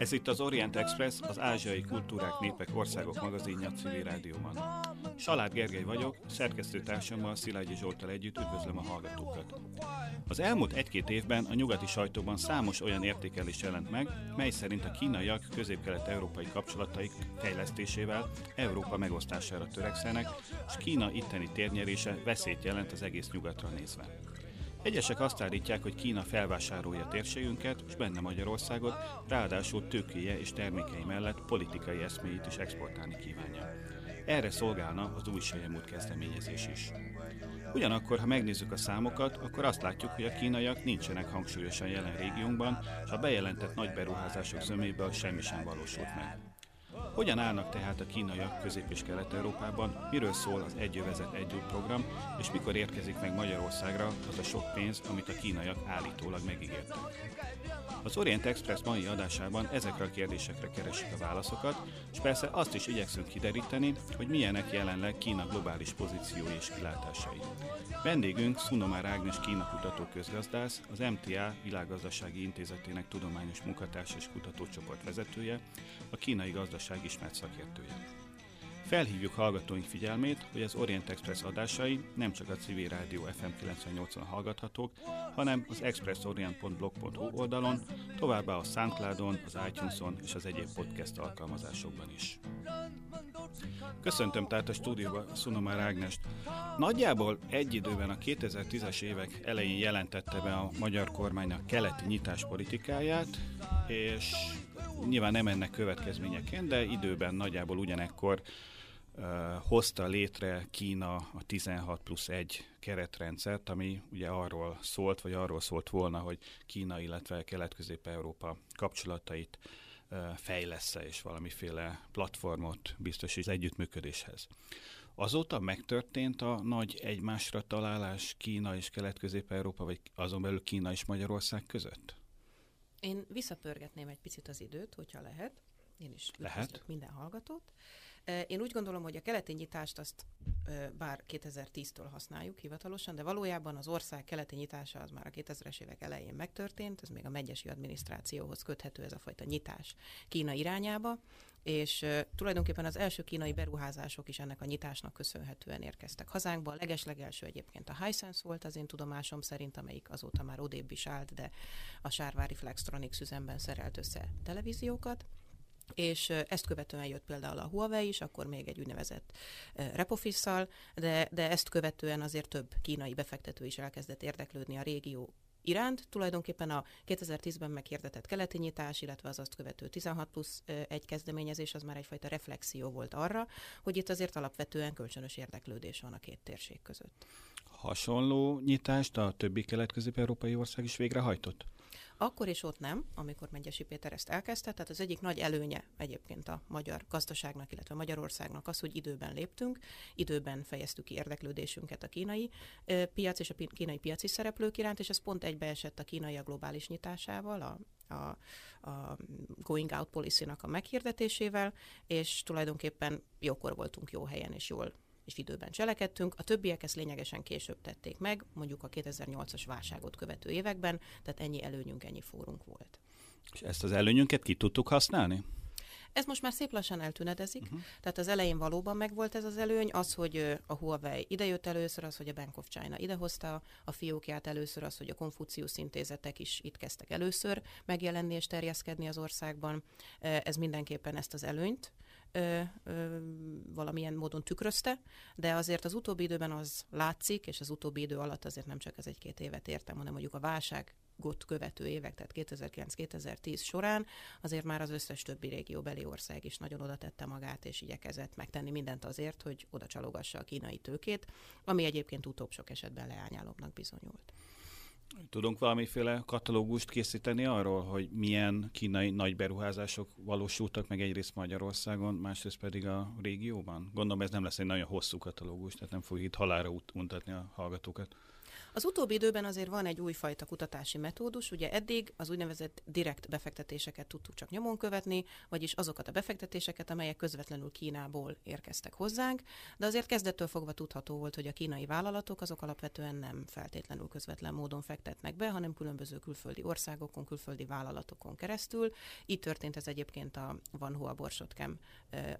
Ez itt az Orient Express, az ázsiai kultúrák, népek, országok magazinja civil rádióban. Salád Gergely vagyok, szerkesztőtársammal Szilágyi Zsoltal együtt üdvözlöm a hallgatókat. Az elmúlt egy-két évben a nyugati sajtóban számos olyan értékelés jelent meg, mely szerint a kínaiak közép-kelet-európai kapcsolataik fejlesztésével Európa megosztására törekszenek, és Kína itteni térnyerése veszélyt jelent az egész nyugatra nézve. Egyesek azt állítják, hogy Kína felvásárolja térségünket, és benne Magyarországot, ráadásul tőkéje és termékei mellett politikai eszméit is exportálni kívánja. Erre szolgálna az új sejemút kezdeményezés is. Ugyanakkor, ha megnézzük a számokat, akkor azt látjuk, hogy a kínaiak nincsenek hangsúlyosan jelen régiónkban, és a bejelentett nagy beruházások zöméből semmi sem valósult meg. Hogyan állnak tehát a kínaiak Közép- és Kelet-Európában, miről szól az Egyövezet Egy program, és mikor érkezik meg Magyarországra az a sok pénz, amit a kínaiak állítólag megígértek. Az Orient Express mai adásában ezekre a kérdésekre keresik a válaszokat, és persze azt is igyekszünk kideríteni, hogy milyenek jelenleg Kína globális pozíciói és kilátásai. Vendégünk Szunomár Ágnes Kína kutató közgazdász, az MTA Világgazdasági Intézetének tudományos munkatárs és kutatócsoport vezetője, a kínai gazdaság ismert szakértője. Felhívjuk hallgatóink figyelmét, hogy az Orient Express adásai nem csak a civil rádió FM 98-on hallgathatók, hanem az expressorient.blog.hu oldalon, továbbá a Soundcloudon, az iTunes-on és az egyéb podcast alkalmazásokban is. Köszöntöm tehát a stúdióba Szunomár Ágnest. Nagyjából egy időben a 2010-es évek elején jelentette be a magyar kormány a keleti nyitás politikáját, és nyilván nem ennek következményeként, de időben nagyjából ugyanekkor hozta létre Kína a 16 plusz 1 keretrendszert, ami ugye arról szólt, vagy arról szólt volna, hogy Kína, illetve Kelet-Közép-Európa kapcsolatait fejlesz és valamiféle platformot biztosít az együttműködéshez. Azóta megtörtént a nagy egymásra találás Kína és Kelet-Közép-Európa, vagy azon belül Kína és Magyarország között? Én visszapörgetném egy picit az időt, hogyha lehet. Én is lehet minden hallgatót. Én úgy gondolom, hogy a keleti nyitást azt bár 2010-től használjuk hivatalosan, de valójában az ország keleti nyitása az már a 2000-es évek elején megtörtént, ez még a megyesi adminisztrációhoz köthető ez a fajta nyitás Kína irányába, és tulajdonképpen az első kínai beruházások is ennek a nyitásnak köszönhetően érkeztek hazánkba. A legeslegelső egyébként a Hisense volt az én tudomásom szerint, amelyik azóta már odébb is állt, de a Sárvári Flextronics üzemben szerelt össze televíziókat és ezt követően jött például a Huawei is, akkor még egy úgynevezett repofisszal, de, de ezt követően azért több kínai befektető is elkezdett érdeklődni a régió iránt. Tulajdonképpen a 2010-ben meghirdetett keleti nyitás, illetve az azt követő 16 plusz egy kezdeményezés, az már egyfajta reflexió volt arra, hogy itt azért alapvetően kölcsönös érdeklődés van a két térség között. Hasonló nyitást a többi kelet-közép-európai ország is végrehajtott? Akkor és ott nem, amikor Megyesi Péter ezt elkezdte, tehát az egyik nagy előnye egyébként a magyar gazdaságnak, illetve Magyarországnak az, hogy időben léptünk, időben fejeztük ki érdeklődésünket a kínai piac és a kínai piaci szereplők iránt, és ez pont egybeesett a kínai a globális nyitásával, a a, a going out policy-nak a meghirdetésével, és tulajdonképpen jókor voltunk jó helyen, és jól és időben cselekedtünk. A többiek ezt lényegesen később tették meg, mondjuk a 2008-as válságot követő években, tehát ennyi előnyünk, ennyi fórunk volt. És ezt az előnyünket ki tudtuk használni? Ez most már szép lassan eltünedezik, uh-huh. tehát az elején valóban megvolt ez az előny, az, hogy a Huawei idejött először, az, hogy a Bank of China idehozta a fiókját először, az, hogy a Konfucius intézetek is itt kezdtek először megjelenni és terjeszkedni az országban. Ez mindenképpen ezt az előnyt ö, ö, valamilyen módon tükrözte, de azért az utóbbi időben az látszik, és az utóbbi idő alatt azért nem csak ez egy-két évet értem, hanem mondjuk a válság got követő évek, tehát 2009-2010 során azért már az összes többi régióbeli ország is nagyon oda tette magát, és igyekezett megtenni mindent azért, hogy oda csalogassa a kínai tőkét, ami egyébként utóbb sok esetben leányálóbbnak bizonyult. Tudunk valamiféle katalógust készíteni arról, hogy milyen kínai nagy beruházások valósultak meg egyrészt Magyarországon, másrészt pedig a régióban? Gondolom ez nem lesz egy nagyon hosszú katalógus, tehát nem fogjuk itt halára untatni a hallgatókat. Az utóbbi időben azért van egy újfajta kutatási metódus, ugye eddig az úgynevezett direkt befektetéseket tudtuk csak nyomon követni, vagyis azokat a befektetéseket, amelyek közvetlenül Kínából érkeztek hozzánk, de azért kezdettől fogva tudható volt, hogy a kínai vállalatok azok alapvetően nem feltétlenül közvetlen módon fektetnek be, hanem különböző külföldi országokon, külföldi vállalatokon keresztül. Így történt ez egyébként a Van Hoa Borsotkem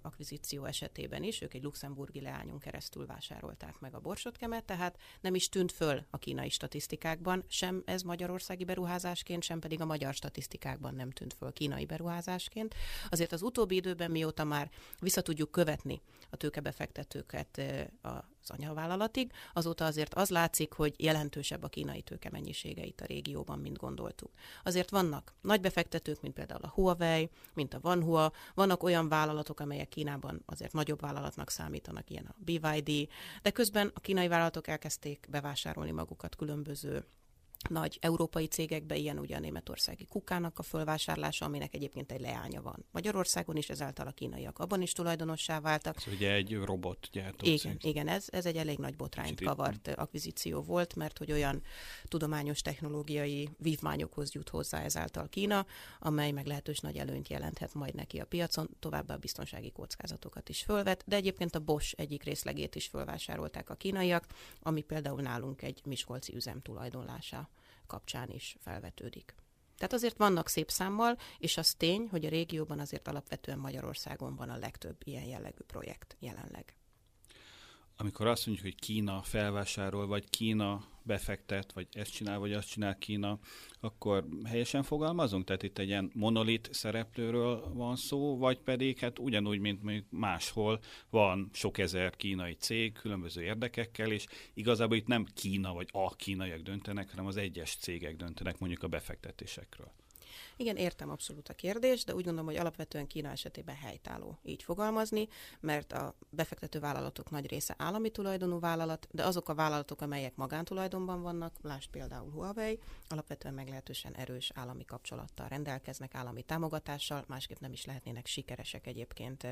akvizíció esetében is, ők egy luxemburgi leányon keresztül vásárolták meg a Borsotkemet, tehát nem is tűnt föl a kínai statisztikákban, sem ez magyarországi beruházásként, sem pedig a magyar statisztikákban nem tűnt föl kínai beruházásként. Azért az utóbbi időben, mióta már vissza tudjuk követni a tőkebefektetőket az anyavállalatig, azóta azért az látszik, hogy jelentősebb a kínai tőke mennyisége itt a régióban, mint gondoltuk. Azért vannak nagy befektetők, mint például a Huawei, mint a Vanhua, vannak olyan vállalatok, amelyek Kínában azért nagyobb vállalatnak számítanak, ilyen a BYD, de közben a kínai vállalatok elkezdték bevásárolni magukat különböző nagy európai cégekbe, ilyen ugye a németországi kukának a fölvásárlása, aminek egyébként egy leánya van. Magyarországon is ezáltal a kínaiak abban is tulajdonossá váltak. Ez ugye egy robotgyártó Igen, cég. igen ez, ez egy elég nagy botrányt kavart akvizíció volt, mert hogy olyan tudományos technológiai vívmányokhoz jut hozzá ezáltal Kína, amely meglehetős nagy előnyt jelenthet majd neki a piacon, továbbá a biztonsági kockázatokat is fölvet, de egyébként a Bosch egyik részlegét is fölvásárolták a kínaiak, ami például nálunk egy Miskolci üzem tulajdonlása kapcsán is felvetődik. Tehát azért vannak szép számmal, és az tény, hogy a régióban azért alapvetően Magyarországon van a legtöbb ilyen jellegű projekt jelenleg amikor azt mondjuk, hogy Kína felvásárol, vagy Kína befektet, vagy ezt csinál, vagy azt csinál Kína, akkor helyesen fogalmazunk? Tehát itt egy ilyen monolit szereplőről van szó, vagy pedig hát ugyanúgy, mint még máshol van sok ezer kínai cég, különböző érdekekkel, és igazából itt nem Kína vagy a kínaiak döntenek, hanem az egyes cégek döntenek mondjuk a befektetésekről. Igen, értem abszolút a kérdést, de úgy gondolom, hogy alapvetően Kína esetében helytálló így fogalmazni, mert a befektető vállalatok nagy része állami tulajdonú vállalat, de azok a vállalatok, amelyek magántulajdonban vannak, lásd például Huawei, alapvetően meglehetősen erős állami kapcsolattal rendelkeznek, állami támogatással, másképp nem is lehetnének sikeresek egyébként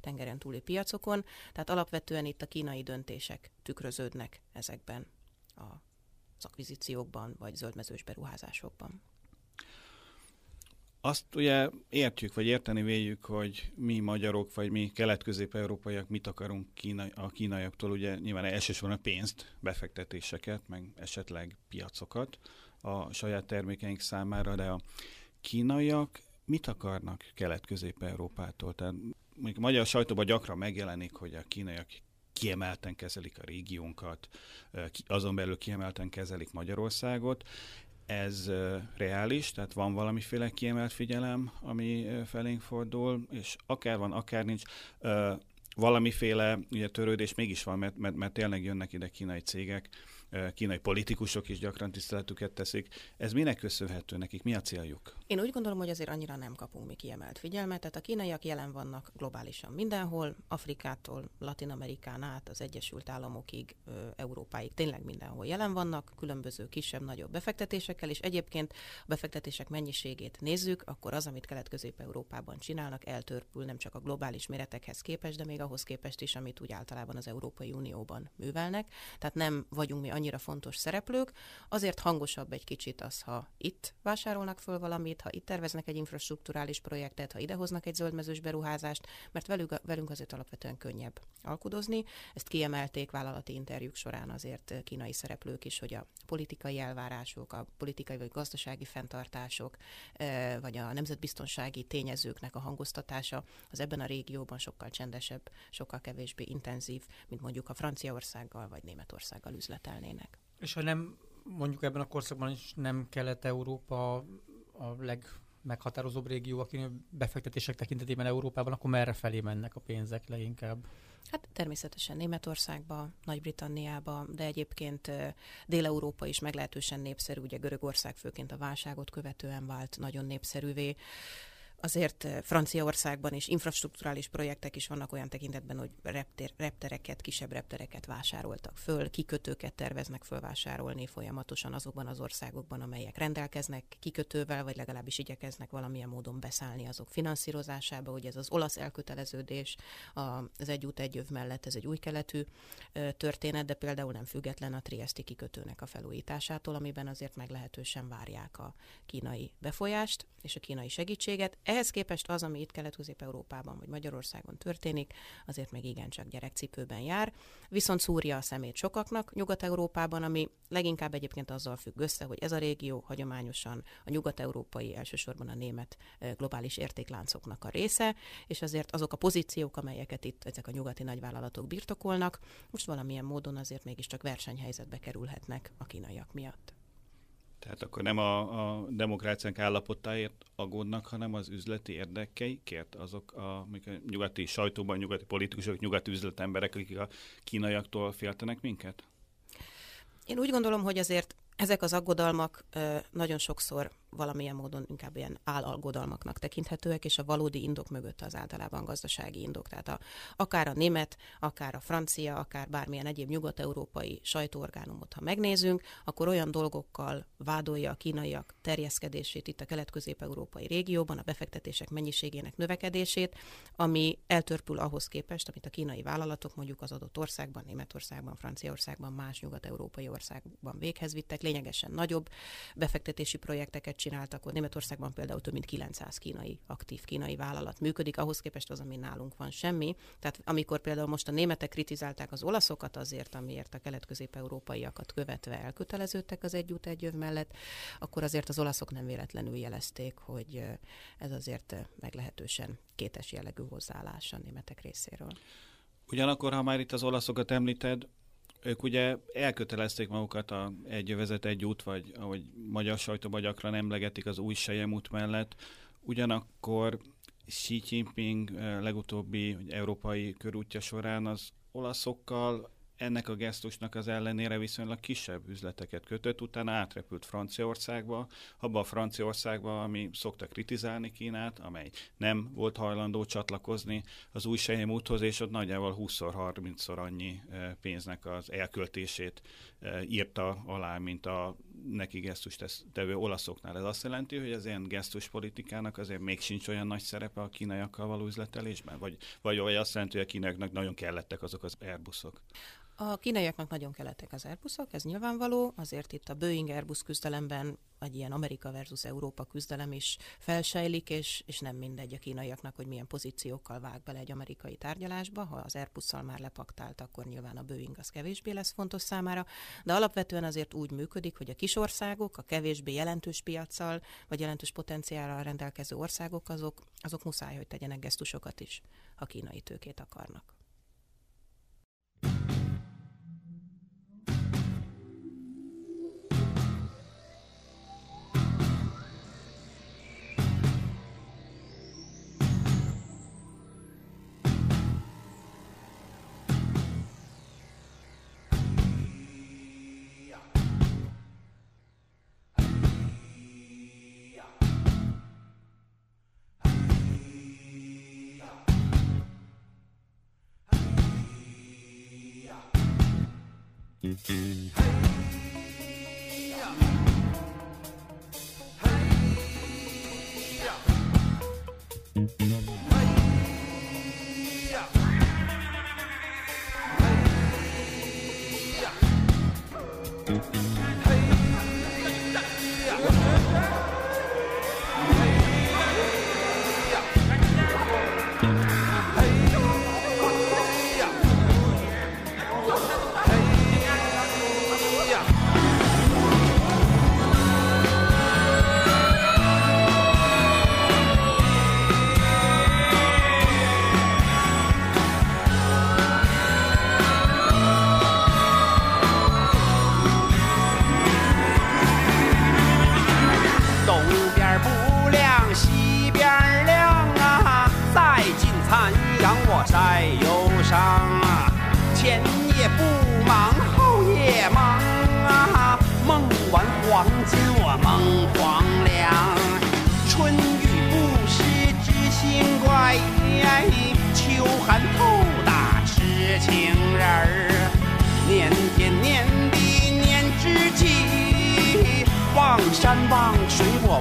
tengeren túli piacokon. Tehát alapvetően itt a kínai döntések tükröződnek ezekben a akvizíciókban vagy zöldmezős beruházásokban. Azt ugye értjük, vagy érteni véljük, hogy mi magyarok, vagy mi kelet-közép-európaiak mit akarunk kína, a kínaiaktól, ugye nyilván elsősorban a pénzt, befektetéseket, meg esetleg piacokat a saját termékeink számára, de a kínaiak mit akarnak kelet-közép-európától? Tehát mondjuk a magyar sajtóban gyakran megjelenik, hogy a kínaiak kiemelten kezelik a régiónkat, azon belül kiemelten kezelik Magyarországot ez reális, tehát van valamiféle kiemelt figyelem, ami felénk fordul, és akár van, akár nincs, valamiféle ugye, törődés mégis van, mert, mert, mert tényleg jönnek ide kínai cégek, kínai politikusok is gyakran tiszteletüket teszik. Ez minek köszönhető nekik? Mi a céljuk? Én úgy gondolom, hogy azért annyira nem kapunk mi kiemelt figyelmet. Tehát a kínaiak jelen vannak globálisan mindenhol, Afrikától, Latin Amerikán át, az Egyesült Államokig, Európáig, tényleg mindenhol jelen vannak, különböző kisebb-nagyobb befektetésekkel, és egyébként a befektetések mennyiségét nézzük, akkor az, amit Kelet-Közép-Európában csinálnak, eltörpül nem csak a globális méretekhez képest, de még ahhoz képest is, amit úgy általában az Európai Unióban művelnek. Tehát nem vagyunk mi annyira fontos szereplők, azért hangosabb egy kicsit az, ha itt vásárolnak föl valamit, ha itt terveznek egy infrastruktúrális projektet, ha idehoznak egy zöldmezős beruházást, mert velük, velünk azért alapvetően könnyebb alkudozni. Ezt kiemelték vállalati interjúk során azért kínai szereplők is, hogy a politikai elvárások, a politikai vagy gazdasági fenntartások, vagy a nemzetbiztonsági tényezőknek a hangoztatása az ebben a régióban sokkal csendesebb, sokkal kevésbé intenzív, mint mondjuk a Franciaországgal vagy Németországgal üzletelnék lennének. És ha nem, mondjuk ebben a korszakban is nem Kelet-Európa a legmeghatározóbb régió, aki befektetések tekintetében Európában, akkor merre felé mennek a pénzek leginkább? Hát természetesen Németországba, Nagy-Britanniába, de egyébként Dél-Európa is meglehetősen népszerű, ugye Görögország főként a válságot követően vált nagyon népszerűvé. Azért Franciaországban is infrastruktúrális projektek is vannak olyan tekintetben, hogy repter, reptereket, kisebb reptereket vásároltak föl, kikötőket terveznek fölvásárolni folyamatosan azokban az országokban, amelyek rendelkeznek kikötővel, vagy legalábbis igyekeznek valamilyen módon beszállni azok finanszírozásába. Ugye ez az olasz elköteleződés az egy út egy öv mellett, ez egy új keletű történet, de például nem független a Triesti kikötőnek a felújításától, amiben azért meglehetősen várják a kínai befolyást és a kínai segítséget. Ehhez képest az, ami itt Kelet-Közép-Európában vagy Magyarországon történik, azért még igencsak gyerekcipőben jár. Viszont szúrja a szemét sokaknak Nyugat-Európában, ami leginkább egyébként azzal függ össze, hogy ez a régió hagyományosan a nyugat-európai, elsősorban a német globális értékláncoknak a része, és azért azok a pozíciók, amelyeket itt ezek a nyugati nagyvállalatok birtokolnak, most valamilyen módon azért mégiscsak versenyhelyzetbe kerülhetnek a kínaiak miatt. Tehát akkor nem a, a demokráciánk állapotáért aggódnak, hanem az üzleti érdekeikért, azok a, a nyugati sajtóban, nyugati politikusok, nyugati üzletemberek, akik a kínaiaktól féltenek minket? Én úgy gondolom, hogy azért ezek az aggodalmak nagyon sokszor valamilyen módon inkább ilyen állalgodalmaknak tekinthetőek, és a valódi indok mögött az általában gazdasági indok. Tehát a, akár a német, akár a francia, akár bármilyen egyéb nyugat-európai sajtóorgánumot, ha megnézünk, akkor olyan dolgokkal vádolja a kínaiak terjeszkedését itt a kelet-közép-európai régióban, a befektetések mennyiségének növekedését, ami eltörpül ahhoz képest, amit a kínai vállalatok mondjuk az adott országban, Németországban, Franciaországban, más nyugat-európai országban véghez vittek, lényegesen nagyobb befektetési projekteket csináltak, hogy Németországban például több mint 900 kínai, aktív kínai vállalat működik, ahhoz képest az, ami nálunk van semmi. Tehát amikor például most a németek kritizálták az olaszokat azért, amiért a kelet-közép-európaiakat követve elköteleződtek az egy út egy jöv mellett, akkor azért az olaszok nem véletlenül jelezték, hogy ez azért meglehetősen kétes jellegű hozzáállás a németek részéről. Ugyanakkor, ha már itt az olaszokat említed, ők ugye elkötelezték magukat a egy vezet egy út, vagy ahogy magyar sajtóban gyakran emlegetik az új út mellett. Ugyanakkor Xi Jinping eh, legutóbbi európai körútja során az olaszokkal ennek a gesztusnak az ellenére viszonylag kisebb üzleteket kötött, utána átrepült Franciaországba, abba a Franciaországba, ami szokta kritizálni Kínát, amely nem volt hajlandó csatlakozni az új úthoz, és ott nagyjából 20-szor, 30-szor annyi eh, pénznek az elköltését eh, írta alá, mint a neki gesztust tevő olaszoknál. Ez azt jelenti, hogy az ilyen gesztuspolitikának azért még sincs olyan nagy szerepe a kínaiakkal való üzletelésben? Vagy, vagy, vagy azt jelenti, hogy a kínaiaknak nagyon kellettek azok az Airbusok? A kínaiaknak nagyon kellettek az Airbusok, ez nyilvánvaló, azért itt a Boeing-Airbus küzdelemben egy ilyen Amerika versus Európa küzdelem is felsejlik, és, és nem mindegy a kínaiaknak, hogy milyen pozíciókkal vág bele egy amerikai tárgyalásba. Ha az Airbusszal már lepaktált, akkor nyilván a Boeing az kevésbé lesz fontos számára, de alapvetően azért úgy működik, hogy a kis országok, a kevésbé jelentős piaccal, vagy jelentős potenciállal rendelkező országok, azok, azok muszáj, hogy tegyenek gesztusokat is, ha kínai tőkét akarnak. Mm-hmm.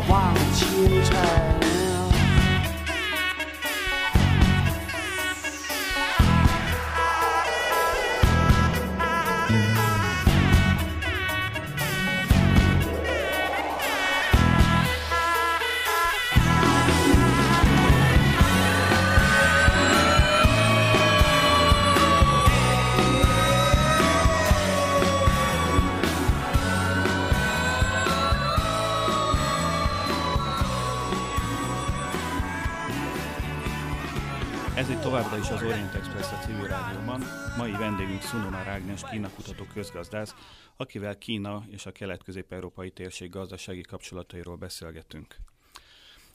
望清晨。Vendégünk Szunona Rágnes, Kína kutató közgazdász, akivel Kína és a kelet-közép-európai térség gazdasági kapcsolatairól beszélgetünk.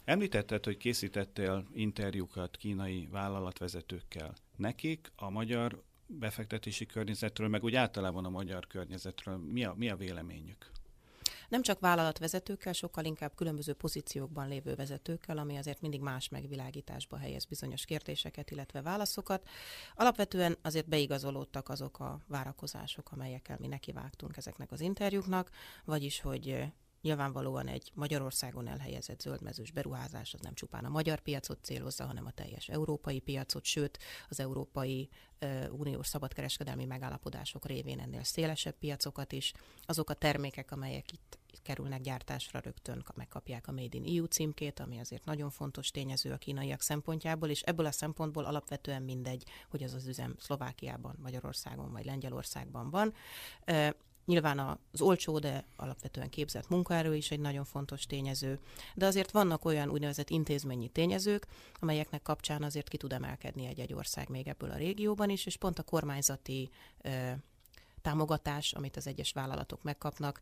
Említetted, hogy készítettél interjúkat kínai vállalatvezetőkkel. Nekik a magyar befektetési környezetről, meg úgy általában a magyar környezetről mi a, mi a véleményük? Nem csak vállalatvezetőkkel, sokkal inkább különböző pozíciókban lévő vezetőkkel, ami azért mindig más megvilágításba helyez bizonyos kérdéseket, illetve válaszokat. Alapvetően azért beigazolódtak azok a várakozások, amelyekkel mi nekivágtunk ezeknek az interjúknak, vagyis, hogy Nyilvánvalóan egy Magyarországon elhelyezett zöldmezős beruházás az nem csupán a magyar piacot célozza, hanem a teljes európai piacot, sőt az Európai Uniós szabadkereskedelmi megállapodások révén ennél szélesebb piacokat is. Azok a termékek, amelyek itt kerülnek gyártásra, rögtön megkapják a Made in EU címkét, ami azért nagyon fontos tényező a kínaiak szempontjából, és ebből a szempontból alapvetően mindegy, hogy az az üzem Szlovákiában, Magyarországon vagy Lengyelországban van. Nyilván az olcsó, de alapvetően képzett munkaerő is egy nagyon fontos tényező, de azért vannak olyan úgynevezett intézményi tényezők, amelyeknek kapcsán azért ki tud emelkedni egy-egy ország még ebből a régióban is, és pont a kormányzati támogatás, amit az egyes vállalatok megkapnak,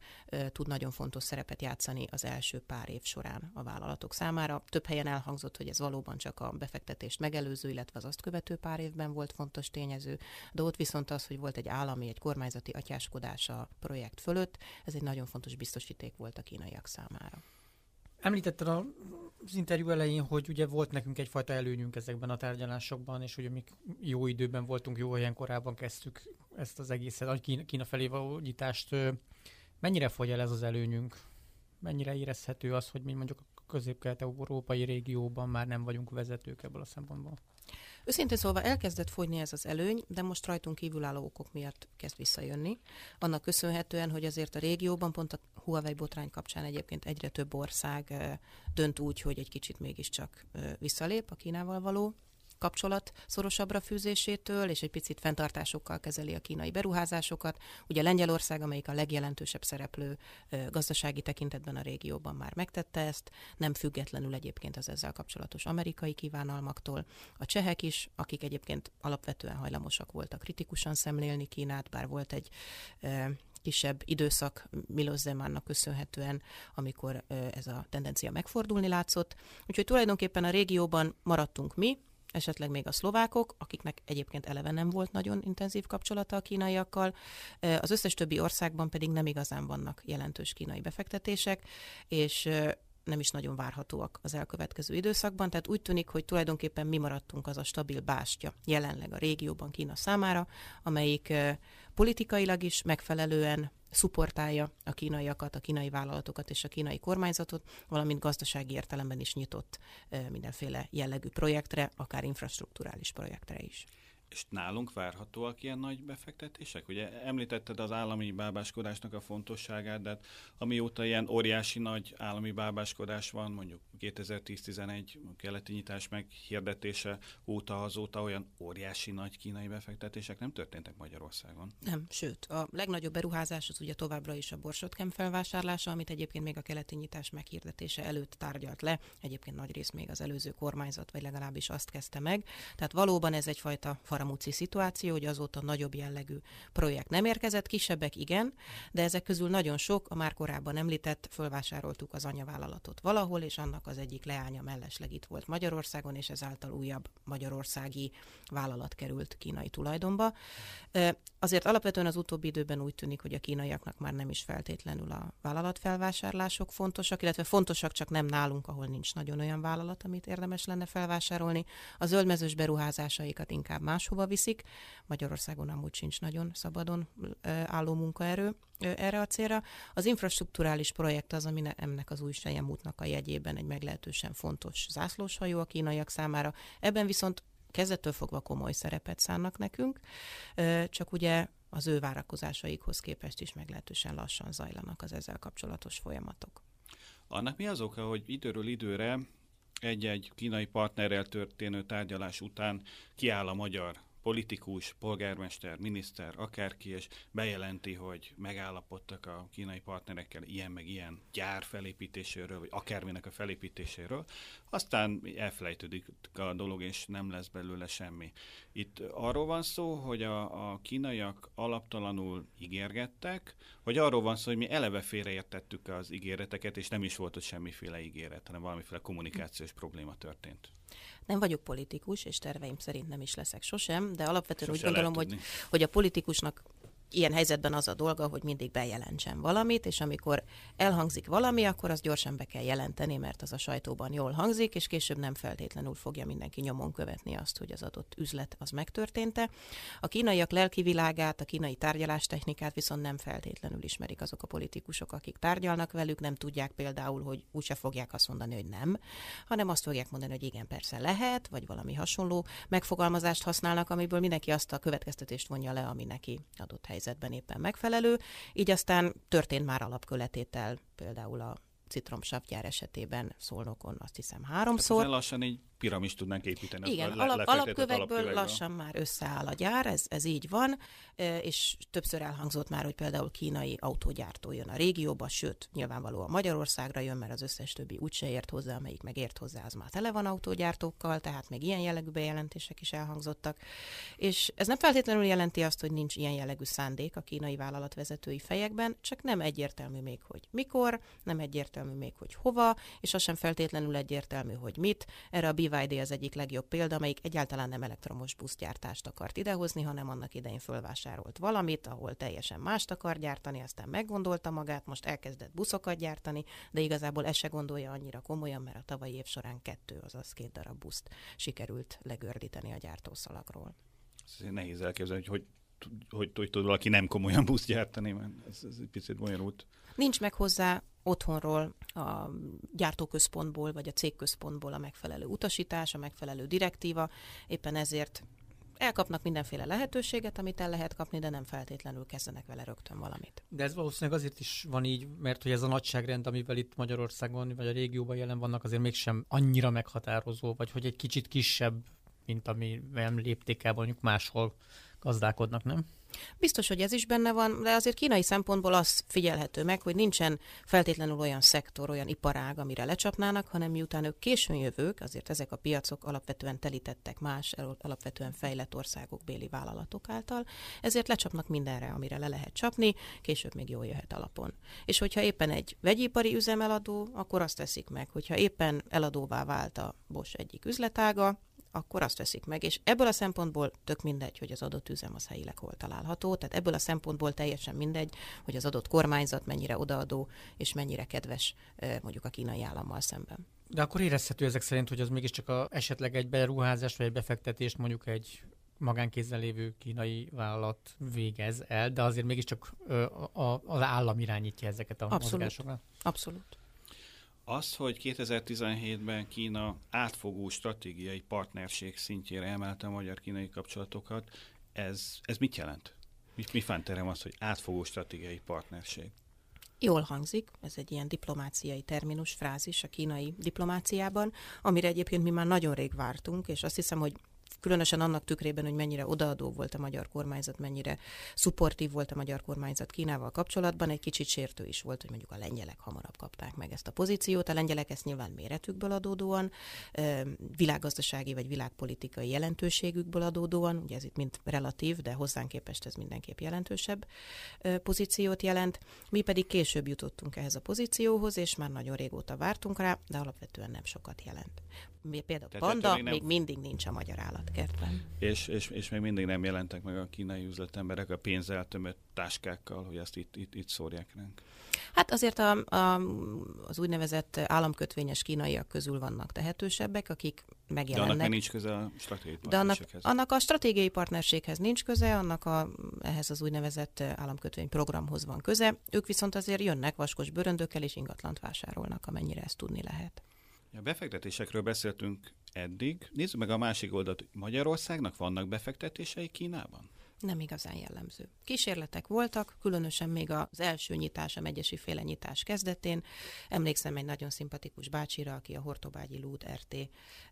tud nagyon fontos szerepet játszani az első pár év során a vállalatok számára. Több helyen elhangzott, hogy ez valóban csak a befektetést megelőző, illetve az azt követő pár évben volt fontos tényező, de ott viszont az, hogy volt egy állami, egy kormányzati atyáskodás a projekt fölött, ez egy nagyon fontos biztosíték volt a kínaiak számára. Említetted az interjú elején, hogy ugye volt nekünk egyfajta előnyünk ezekben a tárgyalásokban, és hogy mi jó időben voltunk, jó helyen korábban kezdtük ezt az egészet, a Kína, felé való nyitást. Mennyire fogy el ez az előnyünk? Mennyire érezhető az, hogy mi mondjuk a közép-kelet-európai régióban már nem vagyunk vezetők ebből a szempontból? Őszintén szólva elkezdett fogyni ez az előny, de most rajtunk kívülálló okok miatt kezd visszajönni. Annak köszönhetően, hogy azért a régióban pont a Huawei botrány kapcsán egyébként egyre több ország dönt úgy, hogy egy kicsit mégiscsak visszalép a Kínával való kapcsolat szorosabbra fűzésétől, és egy picit fenntartásokkal kezeli a kínai beruházásokat. Ugye Lengyelország, amelyik a legjelentősebb szereplő gazdasági tekintetben a régióban már megtette ezt, nem függetlenül egyébként az ezzel kapcsolatos amerikai kívánalmaktól. A csehek is, akik egyébként alapvetően hajlamosak voltak kritikusan szemlélni Kínát, bár volt egy kisebb időszak Milos Zemannak köszönhetően, amikor ez a tendencia megfordulni látszott. Úgyhogy tulajdonképpen a régióban maradtunk mi, esetleg még a szlovákok, akiknek egyébként eleve nem volt nagyon intenzív kapcsolata a kínaiakkal, az összes többi országban pedig nem igazán vannak jelentős kínai befektetések, és nem is nagyon várhatóak az elkövetkező időszakban, tehát úgy tűnik, hogy tulajdonképpen mi maradtunk az a stabil bástya jelenleg a régióban Kína számára, amelyik politikailag is megfelelően szuportálja a kínaiakat, a kínai vállalatokat és a kínai kormányzatot, valamint gazdasági értelemben is nyitott mindenféle jellegű projektre, akár infrastruktúrális projektre is. És nálunk várhatóak ilyen nagy befektetések? Ugye említetted az állami bábáskodásnak a fontosságát, de hát amióta ilyen óriási nagy állami bábáskodás van, mondjuk 2010-11 keleti nyitás meghirdetése óta azóta olyan óriási nagy kínai befektetések nem történtek Magyarországon. Nem, sőt, a legnagyobb beruházás az ugye továbbra is a borsotkem felvásárlása, amit egyébként még a keleti nyitás meghirdetése előtt tárgyalt le, egyébként nagy rész még az előző kormányzat, vagy legalábbis azt kezdte meg. Tehát valóban ez egyfajta faramúci szituáció, hogy azóta nagyobb jellegű projekt nem érkezett, kisebbek igen, de ezek közül nagyon sok, a már korábban említett, fölvásároltuk az anyavállalatot valahol, és annak az egyik leánya mellesleg itt volt Magyarországon, és ezáltal újabb magyarországi vállalat került kínai tulajdonba. Azért alapvetően az utóbbi időben úgy tűnik, hogy a kínaiaknak már nem is feltétlenül a vállalatfelvásárlások fontosak, illetve fontosak csak nem nálunk, ahol nincs nagyon olyan vállalat, amit érdemes lenne felvásárolni. A zöldmezős beruházásaikat inkább más máshova viszik. Magyarországon amúgy sincs nagyon szabadon álló munkaerő erre a célra. Az infrastruktúrális projekt az, ami ennek az új útnak a jegyében egy meglehetősen fontos zászlóshajó a kínaiak számára. Ebben viszont kezdettől fogva komoly szerepet szánnak nekünk, csak ugye az ő várakozásaikhoz képest is meglehetősen lassan zajlanak az ezzel kapcsolatos folyamatok. Annak mi az oka, hogy időről időre egy-egy kínai partnerrel történő tárgyalás után kiáll a magyar politikus, polgármester, miniszter, akárki, és bejelenti, hogy megállapodtak a kínai partnerekkel ilyen meg ilyen gyár felépítéséről, vagy akárminek a felépítéséről, aztán elfelejtődik a dolog, és nem lesz belőle semmi. Itt arról van szó, hogy a, a kínaiak alaptalanul ígérgettek, vagy arról van szó, hogy mi eleve félreértettük az ígéreteket, és nem is volt ott semmiféle ígéret, hanem valamiféle kommunikációs probléma történt. Nem vagyok politikus, és terveim szerint nem is leszek sosem, de alapvetően Sose úgy gondolom, hogy, hogy a politikusnak ilyen helyzetben az a dolga, hogy mindig bejelentsen valamit, és amikor elhangzik valami, akkor azt gyorsan be kell jelenteni, mert az a sajtóban jól hangzik, és később nem feltétlenül fogja mindenki nyomon követni azt, hogy az adott üzlet az megtörténte. A kínaiak lelki világát, a kínai tárgyalástechnikát viszont nem feltétlenül ismerik azok a politikusok, akik tárgyalnak velük, nem tudják például, hogy úgyse fogják azt mondani, hogy nem, hanem azt fogják mondani, hogy igen, persze lehet, vagy valami hasonló megfogalmazást hasznalnak, amiből mindenki azt a következtetést vonja le, ami neki adott helyzet helyzetben éppen megfelelő, így aztán történt már alapköletétel például a citromsavgyár esetében Szolnokon azt hiszem háromszor. Tehát lassan így piramis tudnánk építeni. Igen, alap, alapkövekből, alapkövekből lassan már összeáll a gyár, ez, ez így van, és többször elhangzott már, hogy például kínai autógyártó jön a régióba, sőt, nyilvánvalóan Magyarországra jön, mert az összes többi úgyse ért hozzá, amelyik meg ért hozzá, az már tele van autógyártókkal, tehát még ilyen jellegű bejelentések is elhangzottak. És ez nem feltétlenül jelenti azt, hogy nincs ilyen jellegű szándék a kínai vállalatvezetői fejekben, csak nem egyértelmű még, hogy mikor, nem egyértelmű még, hogy hova, és az sem feltétlenül egyértelmű, hogy mit. Erre a BYD az egyik legjobb példa, amelyik egyáltalán nem elektromos buszgyártást akart idehozni, hanem annak idején fölvásárolt valamit, ahol teljesen mást akar gyártani, aztán meggondolta magát, most elkezdett buszokat gyártani, de igazából ezt se gondolja annyira komolyan, mert a tavalyi év során kettő, azaz két darab buszt sikerült legördíteni a gyártószalagról. Ez nehéz elképzelni, hogy hogy, hogy, hogy tud valaki nem komolyan buszt gyártani, mert ez, ez egy picit bonyolult. Nincs meg hozzá otthonról, a gyártóközpontból vagy a cégközpontból a megfelelő utasítás, a megfelelő direktíva, éppen ezért elkapnak mindenféle lehetőséget, amit el lehet kapni, de nem feltétlenül kezdenek vele rögtön valamit. De ez valószínűleg azért is van így, mert hogy ez a nagyságrend, amivel itt Magyarországon vagy a régióban jelen vannak, azért mégsem annyira meghatározó, vagy hogy egy kicsit kisebb, mint amivel lépték el mondjuk máshol gazdálkodnak, nem? Biztos, hogy ez is benne van, de azért kínai szempontból az figyelhető meg, hogy nincsen feltétlenül olyan szektor, olyan iparág, amire lecsapnának, hanem miután ők későn jövők, azért ezek a piacok alapvetően telítettek más, alapvetően fejlett országok béli vállalatok által, ezért lecsapnak mindenre, amire le lehet csapni, később még jól jöhet alapon. És hogyha éppen egy vegyipari üzemeladó, akkor azt teszik meg, hogyha éppen eladóvá vált a Bosch egyik üzletága, akkor azt veszik meg. És ebből a szempontból tök mindegy, hogy az adott üzem az helyileg hol található, tehát ebből a szempontból teljesen mindegy, hogy az adott kormányzat mennyire odaadó és mennyire kedves mondjuk a kínai állammal szemben. De akkor érezhető ezek szerint, hogy az mégiscsak a, esetleg egy beruházás vagy egy befektetést mondjuk egy magánkézzel lévő kínai vállalat végez el, de azért mégiscsak ö, a, az állam irányítja ezeket a Abszolút. mozgásokat. Abszolút. Az, hogy 2017-ben Kína átfogó stratégiai partnerség szintjére emelte a magyar-kínai kapcsolatokat, ez, ez mit jelent? Mi, mi fánterem az, hogy átfogó stratégiai partnerség? Jól hangzik, ez egy ilyen diplomáciai terminus, frázis a kínai diplomáciában, amire egyébként mi már nagyon rég vártunk, és azt hiszem, hogy különösen annak tükrében, hogy mennyire odaadó volt a magyar kormányzat, mennyire szupportív volt a magyar kormányzat Kínával kapcsolatban, egy kicsit sértő is volt, hogy mondjuk a lengyelek hamarabb kapták meg ezt a pozíciót. A lengyelek ezt nyilván méretükből adódóan, világgazdasági vagy világpolitikai jelentőségükből adódóan, ugye ez itt mind relatív, de hozzánk képest ez mindenképp jelentősebb pozíciót jelent. Mi pedig később jutottunk ehhez a pozícióhoz, és már nagyon régóta vártunk rá, de alapvetően nem sokat jelent. Például Tehát panda még, nem... még mindig nincs a magyar állat kertben. És, és, és még mindig nem jelentek meg a kínai üzletemberek a pénzzel tömött táskákkal, hogy ezt itt, itt, itt szórják ránk. Hát azért a, a, az úgynevezett államkötvényes kínaiak közül vannak tehetősebbek, akik megjelennek. De annak nincs köze a stratégiai De annak, annak a stratégiai partnerséghez nincs köze, annak a, ehhez az úgynevezett államkötvény programhoz van köze. Ők viszont azért jönnek vaskos bőröndökkel és ingatlant vásárolnak, amennyire ezt tudni lehet. A befektetésekről beszéltünk eddig. Nézzük meg a másik oldalt. Magyarországnak vannak befektetései Kínában? nem igazán jellemző. Kísérletek voltak, különösen még az első nyitás, a megyesi féle nyitás kezdetén. Emlékszem egy nagyon szimpatikus bácsira, aki a Hortobágyi Lúd RT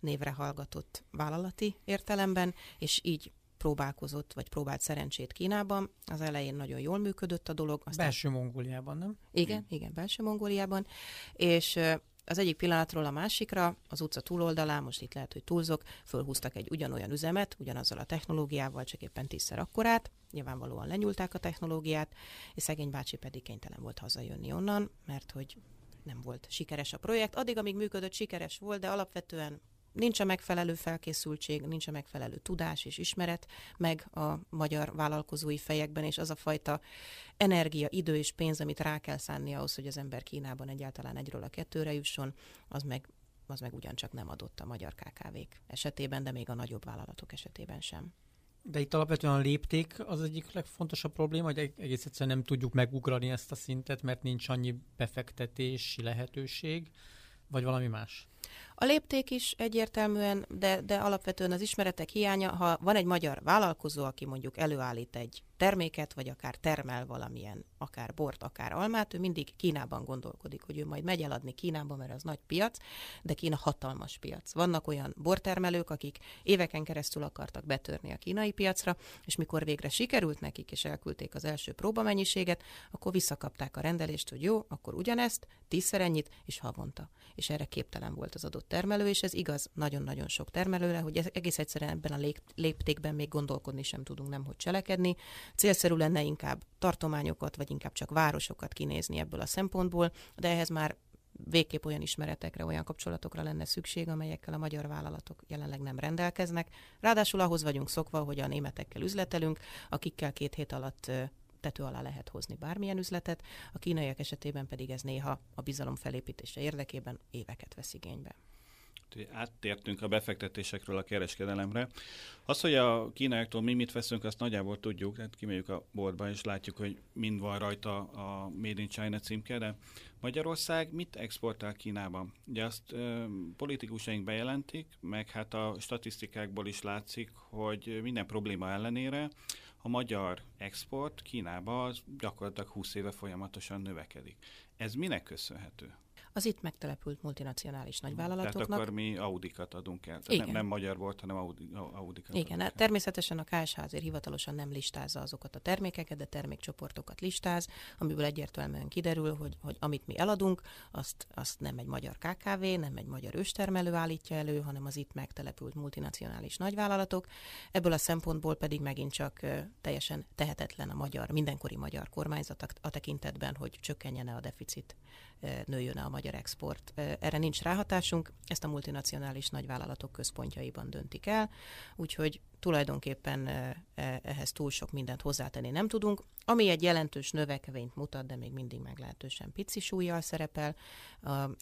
névre hallgatott vállalati értelemben, és így próbálkozott, vagy próbált szerencsét Kínában. Az elején nagyon jól működött a dolog. Aztán... Belső Mongóliában, nem? Igen, igen, belső Mongóliában. És az egyik pillanatról a másikra, az utca túloldalán, most itt lehet, hogy túlzok, fölhúztak egy ugyanolyan üzemet, ugyanazzal a technológiával, csak éppen tízszer akkorát, nyilvánvalóan lenyúlták a technológiát, és szegény bácsi pedig kénytelen volt hazajönni onnan, mert hogy nem volt sikeres a projekt. Addig, amíg működött, sikeres volt, de alapvetően nincs a megfelelő felkészültség, nincs a megfelelő tudás és ismeret meg a magyar vállalkozói fejekben, és az a fajta energia, idő és pénz, amit rá kell szánni ahhoz, hogy az ember Kínában egyáltalán egyről a kettőre jusson, az meg, az meg ugyancsak nem adott a magyar KKV-k esetében, de még a nagyobb vállalatok esetében sem. De itt alapvetően a lépték az egyik legfontosabb probléma, hogy egész egyszerűen nem tudjuk megugrani ezt a szintet, mert nincs annyi befektetési lehetőség, vagy valami más? A lépték is egyértelműen, de, de alapvetően az ismeretek hiánya, ha van egy magyar vállalkozó, aki mondjuk előállít egy terméket, vagy akár termel valamilyen, akár bort, akár almát, ő mindig Kínában gondolkodik, hogy ő majd megy eladni Kínába, mert az nagy piac, de Kína hatalmas piac. Vannak olyan bortermelők, akik éveken keresztül akartak betörni a kínai piacra, és mikor végre sikerült nekik, és elküldték az első próbamennyiséget, akkor visszakapták a rendelést, hogy jó, akkor ugyanezt, tízszer ennyit, és havonta. És erre képtelen volt az adott termelő, és ez igaz nagyon-nagyon sok termelőre, hogy egész egyszerűen ebben a léptékben még gondolkodni sem tudunk, nem hogy cselekedni. Célszerű lenne inkább tartományokat, vagy inkább csak városokat kinézni ebből a szempontból, de ehhez már végképp olyan ismeretekre, olyan kapcsolatokra lenne szükség, amelyekkel a magyar vállalatok jelenleg nem rendelkeznek. Ráadásul ahhoz vagyunk szokva, hogy a németekkel üzletelünk, akikkel két hét alatt tető alá lehet hozni bármilyen üzletet, a kínaiak esetében pedig ez néha a bizalom felépítése érdekében éveket vesz igénybe áttértünk a befektetésekről a kereskedelemre. Az, hogy a kínaiaktól mi mit veszünk, azt nagyjából tudjuk, tehát kimegyük a boltba, és látjuk, hogy mind van rajta a Made in China címke, de Magyarország mit exportál Kínában? Ugye azt ö, politikusaink bejelentik, meg hát a statisztikákból is látszik, hogy minden probléma ellenére a magyar export Kínába az gyakorlatilag 20 éve folyamatosan növekedik. Ez minek köszönhető? Az itt megtelepült multinacionális nagyvállalatoknak. Tehát akkor mi Audikat adunk el. Tehát nem, nem magyar volt, hanem Audi, Audikat Igen, hát természetesen a KSH azért hivatalosan nem listázza azokat a termékeket, de termékcsoportokat listáz, amiből egyértelműen kiderül, hogy, hogy amit mi eladunk, azt, azt nem egy magyar KKV, nem egy magyar őstermelő állítja elő, hanem az itt megtelepült multinacionális nagyvállalatok. Ebből a szempontból pedig megint csak teljesen tehetetlen a magyar, mindenkori magyar kormányzat a tekintetben, hogy csökkenjen a deficit nőjön a magyar export. Erre nincs ráhatásunk, ezt a multinacionális nagyvállalatok központjaiban döntik el, úgyhogy tulajdonképpen ehhez túl sok mindent hozzátenni nem tudunk. Ami egy jelentős növekvényt mutat, de még mindig meglehetősen pici súlyjal szerepel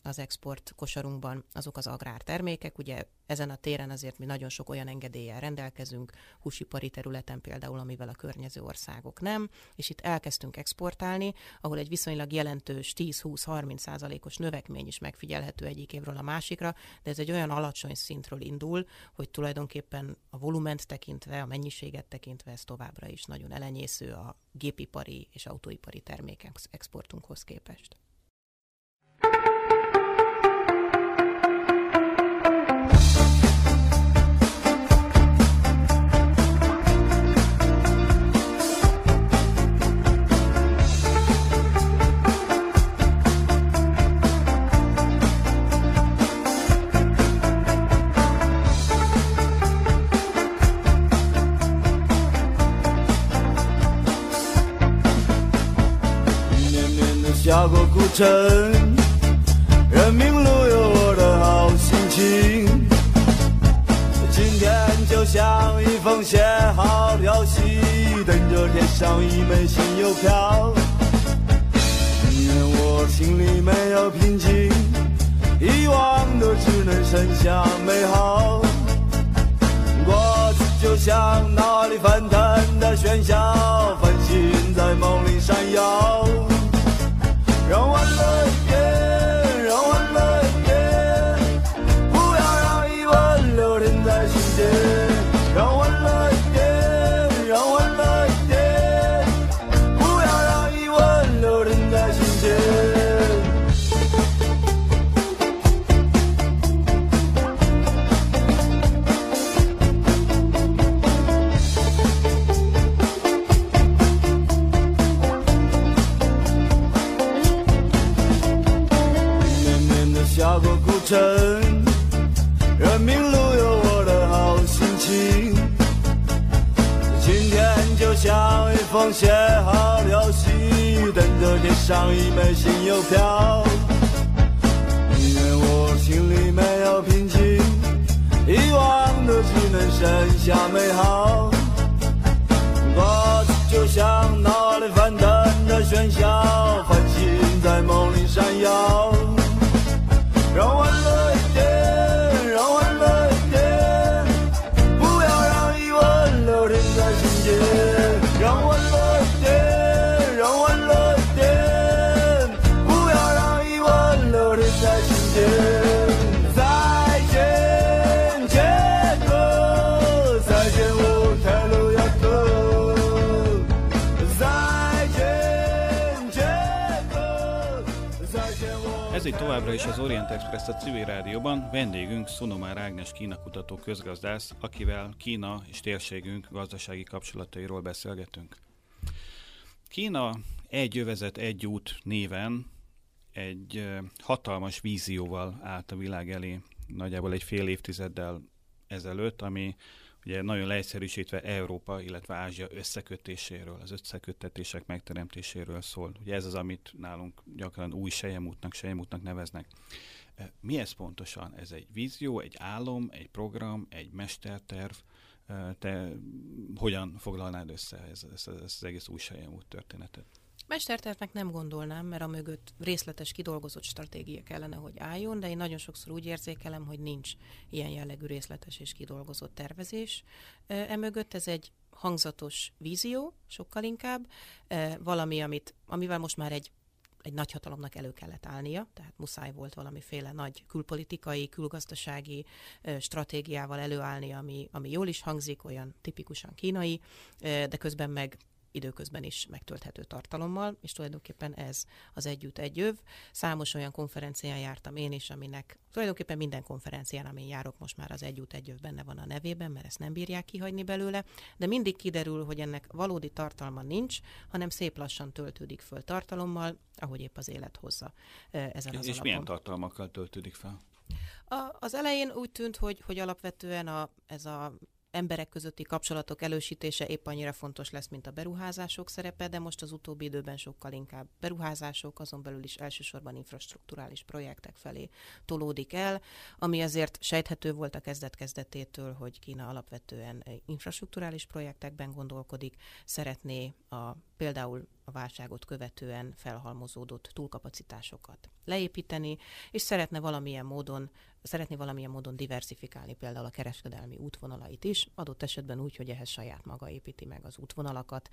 az export kosarunkban, azok az agrártermékek. Ugye ezen a téren azért mi nagyon sok olyan engedéllyel rendelkezünk, húsipari területen például, amivel a környező országok nem, és itt elkezdtünk exportálni, ahol egy viszonylag jelentős 10-20-30 százalékos növekmény is megfigyelhető egyik évről a másikra, de ez egy olyan alacsony szintről indul, hogy tulajdonképpen a volument tekintve, a mennyiséget tekintve ez továbbra is nagyon elenyésző a gépipari és autóipari termékek exportunkhoz képest. 过古城，人民路有我的好心情，今天就像。一封写好的消息，等着贴上一枚新邮票。宁愿我心里没有平静，遗忘的只能剩下美好。过去就像脑海里翻腾的喧嚣，繁星在梦里闪耀。让欢乐。写好的消息，等着贴上一枚新邮票。因为我心里没有平静，遗忘的只能剩下美好。过去就像脑海里翻腾的喧嚣，繁星在梦里闪耀。Továbbra is az Orient Express a civil rádióban. Vendégünk Szunomár Ágnes Kína kutató közgazdász, akivel Kína és térségünk gazdasági kapcsolatairól beszélgetünk. Kína egy övezet, egy út néven egy hatalmas vízióval állt a világ elé nagyjából egy fél évtizeddel ezelőtt, ami ugye nagyon leegyszerűsítve Európa, illetve Ázsia összekötéséről, az összeköttetések megteremtéséről szól. Ugye ez az, amit nálunk gyakran új sejemútnak, sejemútnak neveznek. E, Mi ez pontosan? Ez egy vízió, egy álom, egy program, egy mesterterv? E, Te hogyan foglalnád össze ez, ez, ez az egész új sejemút történetet? Mestertervnek nem gondolnám, mert a mögött részletes, kidolgozott stratégia kellene, hogy álljon, de én nagyon sokszor úgy érzékelem, hogy nincs ilyen jellegű részletes és kidolgozott tervezés. Emögött ez egy hangzatos vízió, sokkal inkább, valami, amit, amivel most már egy egy nagyhatalomnak elő kellett állnia, tehát muszáj volt valamiféle nagy külpolitikai, külgazdasági stratégiával előállni, ami, ami jól is hangzik, olyan tipikusan kínai, de közben meg időközben is megtölthető tartalommal, és tulajdonképpen ez az együtt egy öv. Számos olyan konferencián jártam én is, aminek tulajdonképpen minden konferencián, amin járok, most már az együtt egy öv benne van a nevében, mert ezt nem bírják kihagyni belőle, de mindig kiderül, hogy ennek valódi tartalma nincs, hanem szép lassan töltődik föl tartalommal, ahogy épp az élet hozza ezen az és alapon. milyen tartalmakkal töltődik fel? A, az elején úgy tűnt, hogy, hogy alapvetően a, ez a emberek közötti kapcsolatok elősítése épp annyira fontos lesz, mint a beruházások szerepe, de most az utóbbi időben sokkal inkább beruházások, azon belül is elsősorban infrastruktúrális projektek felé tolódik el, ami azért sejthető volt a kezdet-kezdetétől, hogy Kína alapvetően infrastruktúrális projektekben gondolkodik, szeretné a, például a válságot követően felhalmozódott túlkapacitásokat leépíteni, és szeretne valamilyen módon szeretné valamilyen módon diversifikálni például a kereskedelmi útvonalait is, adott esetben úgy, hogy ehhez saját maga építi meg az útvonalakat,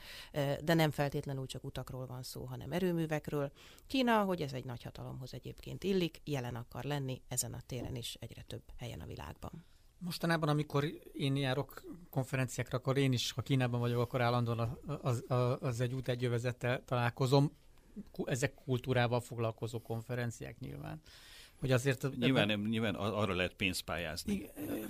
de nem feltétlenül csak utakról van szó, hanem erőművekről. Kína, hogy ez egy nagy hatalomhoz egyébként illik, jelen akar lenni ezen a téren is egyre több helyen a világban. Mostanában, amikor én járok konferenciákra, akkor én is, ha Kínában vagyok, akkor állandóan az, az, az egy út egy övezettel találkozom. Ezek kultúrával foglalkozó konferenciák nyilván. Hogy azért... Nyilván, nem, nyilván ar- arra lehet pénzt pályázni. Igen,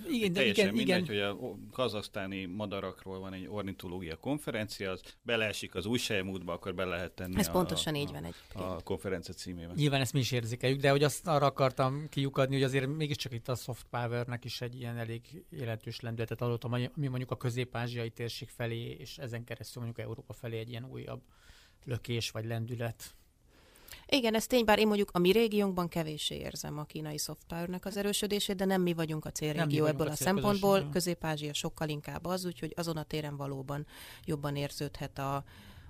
igen, de Teljesen igen, mindegy, igen. hogy a kazasztáni madarakról van egy ornitológia konferencia, az beleesik az új sejmútba, akkor be lehet tenni Ez a, pontosan a, így van a, egyébként. a konferencia címében. Nyilván ezt mi is érzékeljük, de hogy azt arra akartam kiukadni, hogy azért mégiscsak itt a soft powernek is egy ilyen elég jelentős lendületet adott, ami ami mondjuk a közép-ázsiai térség felé, és ezen keresztül mondjuk Európa felé egy ilyen újabb lökés vagy lendület. Igen, ez tény, bár én mondjuk a mi régiónkban kevéssé érzem a kínai power az erősödését, de nem mi vagyunk a célrégió ebből a, a szempontból. Közép-Ázsia sokkal inkább az, úgyhogy azon a téren valóban jobban érződhet a,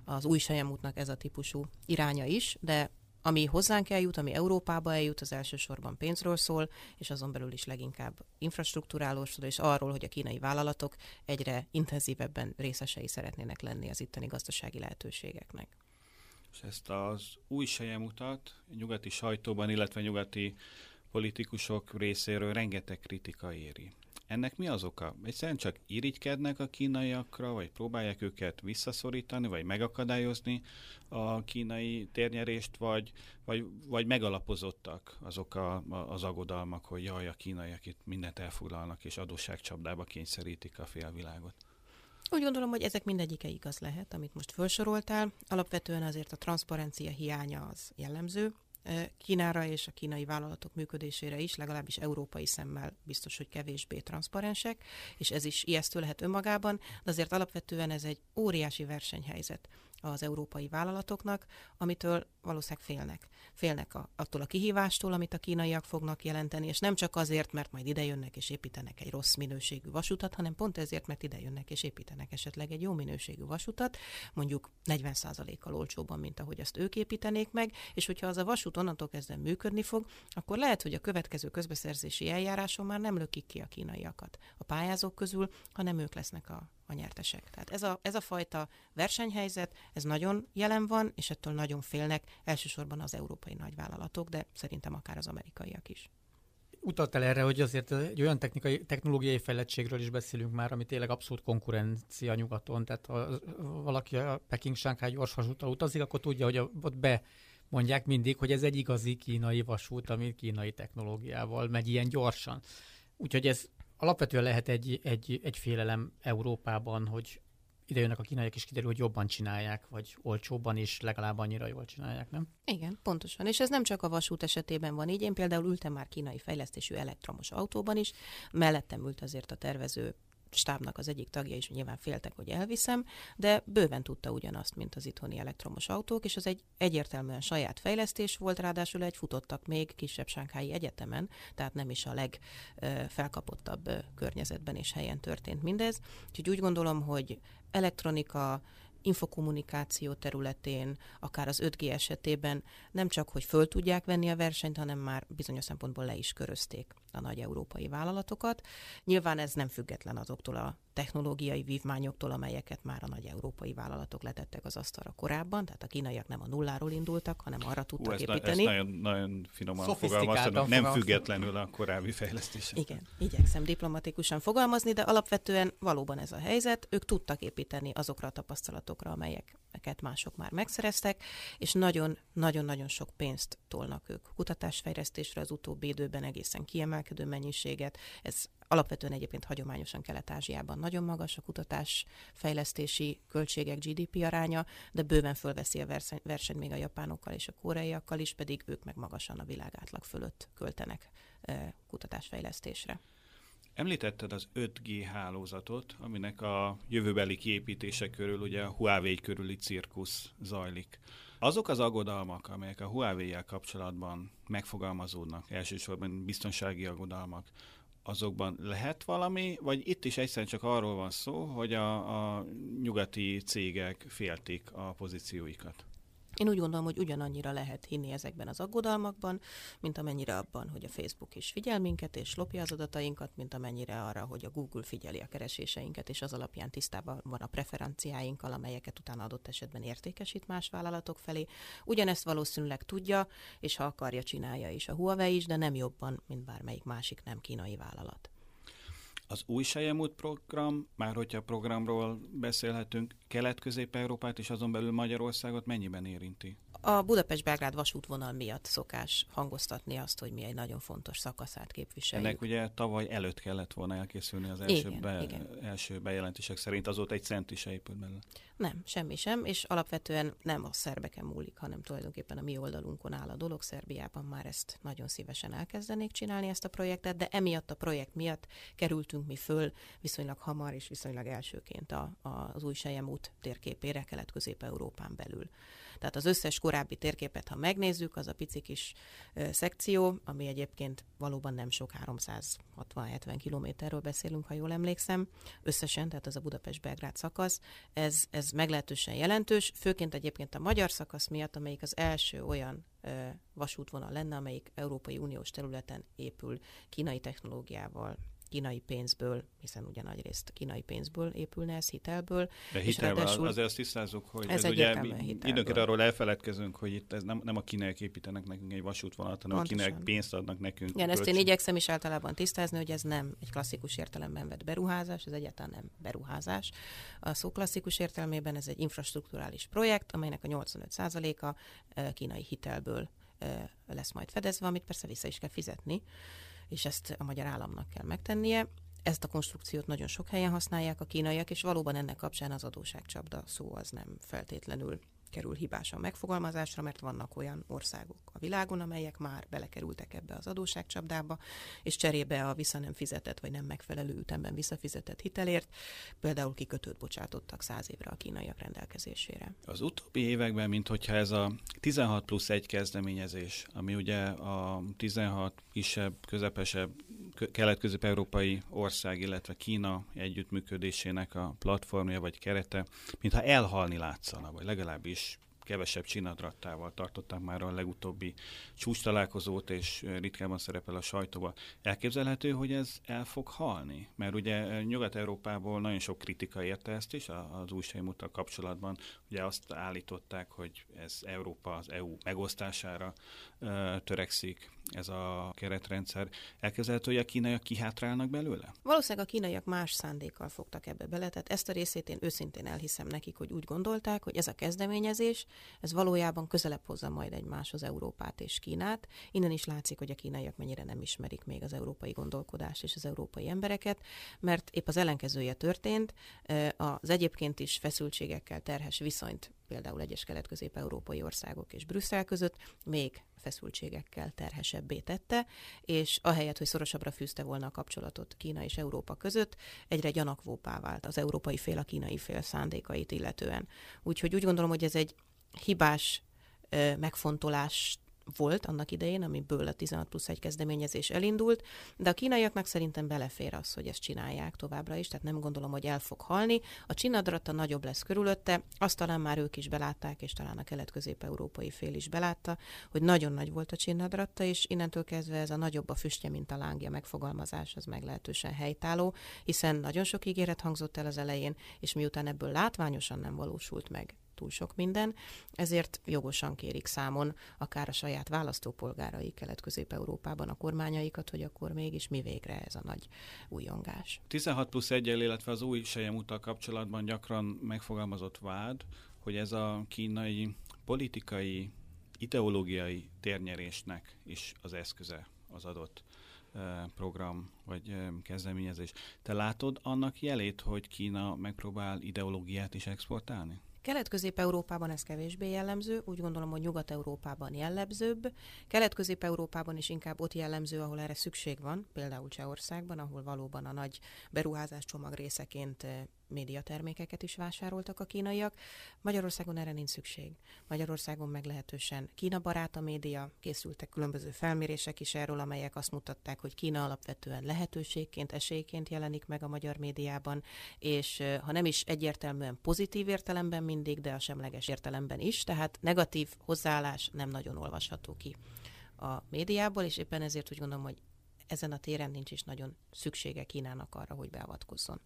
az új útnak ez a típusú iránya is, de ami hozzánk eljut, ami Európába eljut, az elsősorban pénzről szól, és azon belül is leginkább infrastruktúrálósról, és arról, hogy a kínai vállalatok egyre intenzívebben részesei szeretnének lenni az itteni gazdasági lehetőségeknek. És ezt az új sejemutat nyugati sajtóban, illetve nyugati politikusok részéről rengeteg kritika éri. Ennek mi az oka? Egyszerűen csak irigykednek a kínaiakra, vagy próbálják őket visszaszorítani, vagy megakadályozni a kínai térnyerést, vagy, vagy, vagy megalapozottak azok a, az aggodalmak, hogy jaj, a kínaiak itt mindent elfoglalnak, és adósságcsapdába kényszerítik a félvilágot. Úgy gondolom, hogy ezek mindegyike igaz lehet, amit most felsoroltál. Alapvetően azért a transzparencia hiánya az jellemző. Kínára és a kínai vállalatok működésére is, legalábbis európai szemmel biztos, hogy kevésbé transzparensek, és ez is ijesztő lehet önmagában, de azért alapvetően ez egy óriási versenyhelyzet az európai vállalatoknak, amitől valószínűleg félnek. Félnek a, attól a kihívástól, amit a kínaiak fognak jelenteni, és nem csak azért, mert majd idejönnek és építenek egy rossz minőségű vasutat, hanem pont ezért, mert idejönnek és építenek esetleg egy jó minőségű vasutat, mondjuk 40%-kal olcsóban, mint ahogy azt ők építenék meg, és hogyha az a vasút onnantól kezdve működni fog, akkor lehet, hogy a következő közbeszerzési eljáráson már nem lökik ki a kínaiakat a pályázók közül, hanem ők lesznek a, a nyertesek. Tehát ez a, ez a fajta versenyhelyzet, ez nagyon jelen van, és ettől nagyon félnek elsősorban az európai nagyvállalatok, de szerintem akár az amerikaiak is. Utaltál erre, hogy azért egy olyan technikai, technológiai fejlettségről is beszélünk már, ami tényleg abszolút konkurencia nyugaton. Tehát ha valaki a Peking-Shanghai gyors vasúttal utazik, akkor tudja, hogy ott be mondják mindig, hogy ez egy igazi kínai vasút, ami kínai technológiával megy ilyen gyorsan. Úgyhogy ez alapvetően lehet egy, egy, egy félelem Európában, hogy ide jönnek a kínaiak, és kiderül, hogy jobban csinálják, vagy olcsóbban is legalább annyira jól csinálják, nem? Igen, pontosan. És ez nem csak a vasút esetében van így. Én például ültem már kínai fejlesztésű elektromos autóban is, mellettem ült azért a tervező stábnak az egyik tagja is nyilván féltek, hogy elviszem, de bőven tudta ugyanazt, mint az itthoni elektromos autók, és az egy egyértelműen saját fejlesztés volt, ráadásul egy futottak még kisebb sánkhái egyetemen, tehát nem is a legfelkapottabb környezetben és helyen történt mindez. Úgyhogy úgy gondolom, hogy elektronika, infokommunikáció területén, akár az 5G esetében nem csak, hogy föl tudják venni a versenyt, hanem már bizonyos szempontból le is körözték a nagy európai vállalatokat. Nyilván ez nem független azoktól a technológiai vívmányoktól, amelyeket már a nagy európai vállalatok letettek az asztalra korábban, tehát a kínaiak nem a nulláról indultak, hanem arra tudtak Hú, ezt építeni. Na, ezt nagyon, nagyon finoman fogalmaztanak, nem függetlenül a korábbi fejlesztések. Igen, igyekszem diplomatikusan fogalmazni, de alapvetően valóban ez a helyzet. Ők tudtak építeni azokra a tapasztalatokra, amelyeket mások már megszereztek, és nagyon-nagyon-nagyon sok pénzt tolnak ők kutatásfejlesztésre az utóbbi időben egészen kiemelkedő mennyiséget. Ez Alapvetően egyébként hagyományosan Kelet-Ázsiában nagyon magas a kutatás fejlesztési költségek GDP aránya, de bőven fölveszi a verseny, verseny még a japánokkal és a koreaiakkal is, pedig ők meg magasan a világ átlag fölött költenek e, kutatásfejlesztésre. Említetted az 5G hálózatot, aminek a jövőbeli kiépítése körül ugye a Huawei körüli cirkusz zajlik. Azok az aggodalmak, amelyek a Huawei-jel kapcsolatban megfogalmazódnak, elsősorban biztonsági aggodalmak, azokban lehet valami, vagy itt is egyszerűen csak arról van szó, hogy a, a nyugati cégek féltik a pozícióikat? Én úgy gondolom, hogy ugyanannyira lehet hinni ezekben az aggodalmakban, mint amennyire abban, hogy a Facebook is figyel minket és lopja az adatainkat, mint amennyire arra, hogy a Google figyeli a kereséseinket, és az alapján tisztában van a preferenciáinkkal, amelyeket utána adott esetben értékesít más vállalatok felé. Ugyanezt valószínűleg tudja, és ha akarja, csinálja is a Huawei is, de nem jobban, mint bármelyik másik nem kínai vállalat. Az új Sejemút program, már hogyha programról beszélhetünk, Kelet-Közép-Európát és azon belül Magyarországot mennyiben érinti? A Budapest-Belgrád vasútvonal miatt szokás hangoztatni azt, hogy mi egy nagyon fontos szakaszát képviseljük. Ennek ugye tavaly előtt kellett volna elkészülni az első, igen, be, igen. első bejelentések szerint, azóta egy cent is épült belőle. Nem, semmi sem, és alapvetően nem a szerbeken múlik, hanem tulajdonképpen a mi oldalunkon áll a dolog. Szerbiában már ezt nagyon szívesen elkezdenék csinálni ezt a projektet, de emiatt a projekt miatt kerültünk mi föl viszonylag hamar és viszonylag elsőként a, a, az új út térképére Kelet-Közép-Európán belül. Tehát az összes korábbi térképet, ha megnézzük, az a pici kis szekció, ami egyébként valóban nem sok, 360-70 kilométerről beszélünk, ha jól emlékszem, összesen, tehát az a Budapest-Belgrád szakasz, ez, ez meglehetősen jelentős, főként egyébként a magyar szakasz miatt, amelyik az első olyan vasútvonal lenne, amelyik Európai Uniós területen épül kínai technológiával, kínai pénzből, hiszen ugye nagy részt kínai pénzből épülne ez hitelből. De hitelvel, ráadásul, azért azt tisztázzuk, hogy ez, ez ugye időnként arról elfeledkezünk, hogy itt ez nem, nem a kínaiak építenek nekünk egy vasútvonalat, hanem Pontosan. a kínaiak pénzt adnak nekünk. Igen, ezt én igyekszem is általában tisztázni, hogy ez nem egy klasszikus értelemben vett beruházás, ez egyáltalán nem beruházás. A szó klasszikus értelmében ez egy infrastruktúrális projekt, amelynek a 85%-a kínai hitelből lesz majd fedezve, amit persze vissza is kell fizetni és ezt a magyar államnak kell megtennie. Ezt a konstrukciót nagyon sok helyen használják a kínaiak, és valóban ennek kapcsán az adóságcsapda szó az nem feltétlenül kerül hibásan megfogalmazásra, mert vannak olyan országok a világon, amelyek már belekerültek ebbe az adóságcsapdába, és cserébe a vissza nem fizetett, vagy nem megfelelő ütemben visszafizetett hitelért, például kikötőt bocsátottak száz évre a kínaiak rendelkezésére. Az utóbbi években, mint hogyha ez a 16 plusz egy kezdeményezés, ami ugye a 16 kisebb, közepesebb kelet-közép-európai ország, illetve Kína együttműködésének a platformja vagy kerete, mintha elhalni látszana, vagy legalábbis kevesebb csinadrattával tartották már a legutóbbi csúcs találkozót, és ritkában szerepel a sajtóba. Elképzelhető, hogy ez el fog halni? Mert ugye Nyugat-Európából nagyon sok kritika érte ezt is az újságmutat kapcsolatban. Ugye azt állították, hogy ez Európa az EU megosztására törekszik ez a keretrendszer. Elképzelhető, hogy a kínaiak kihátrálnak belőle? Valószínűleg a kínaiak más szándékkal fogtak ebbe bele, tehát ezt a részét én őszintén elhiszem nekik, hogy úgy gondolták, hogy ez a kezdeményezés, ez valójában közelebb hozza majd egymáshoz Európát és Kínát. Innen is látszik, hogy a kínaiak mennyire nem ismerik még az európai gondolkodást és az európai embereket, mert épp az ellenkezője történt, az egyébként is feszültségekkel terhes viszonyt például egyes kelet-közép-európai országok és Brüsszel között még feszültségekkel terhesebbé tette, és ahelyett, hogy szorosabbra fűzte volna a kapcsolatot Kína és Európa között, egyre gyanakvópá vált az európai fél a kínai fél szándékait illetően. Úgyhogy úgy gondolom, hogy ez egy hibás megfontolás volt annak idején, amiből a 16 plusz egy kezdeményezés elindult, de a kínaiaknak szerintem belefér az, hogy ezt csinálják továbbra is, tehát nem gondolom, hogy el fog halni. A csinadratta nagyobb lesz körülötte, azt talán már ők is belátták, és talán a kelet-közép-európai fél is belátta, hogy nagyon nagy volt a csinadratta, és innentől kezdve ez a nagyobb a füstje, mint a lángja megfogalmazás, az meglehetősen helytálló, hiszen nagyon sok ígéret hangzott el az elején, és miután ebből látványosan nem valósult meg túl sok minden, ezért jogosan kérik számon akár a saját választópolgárai Kelet-Közép-Európában a kormányaikat, hogy akkor mégis mi végre ez a nagy újongás. 16 plusz 1 illetve az új utal kapcsolatban gyakran megfogalmazott vád, hogy ez a kínai politikai, ideológiai térnyerésnek is az eszköze az adott program vagy kezdeményezés. Te látod annak jelét, hogy Kína megpróbál ideológiát is exportálni? Kelet-Közép-Európában ez kevésbé jellemző, úgy gondolom, hogy Nyugat-Európában jellemzőbb. Kelet-Közép-Európában is inkább ott jellemző, ahol erre szükség van, például Csehországban, ahol valóban a nagy beruházás csomag részeként eh, médiatermékeket is vásároltak a kínaiak. Magyarországon erre nincs szükség. Magyarországon meglehetősen Kína barát a média, készültek különböző felmérések is erről, amelyek azt mutatták, hogy Kína alapvetően lehetőségként, esélyként jelenik meg a magyar médiában, és ha nem is egyértelműen pozitív értelemben mindig, de a semleges értelemben is, tehát negatív hozzáállás nem nagyon olvasható ki a médiából, és éppen ezért úgy gondolom, hogy ezen a téren nincs is nagyon szüksége Kínának arra, hogy beavatkozzon.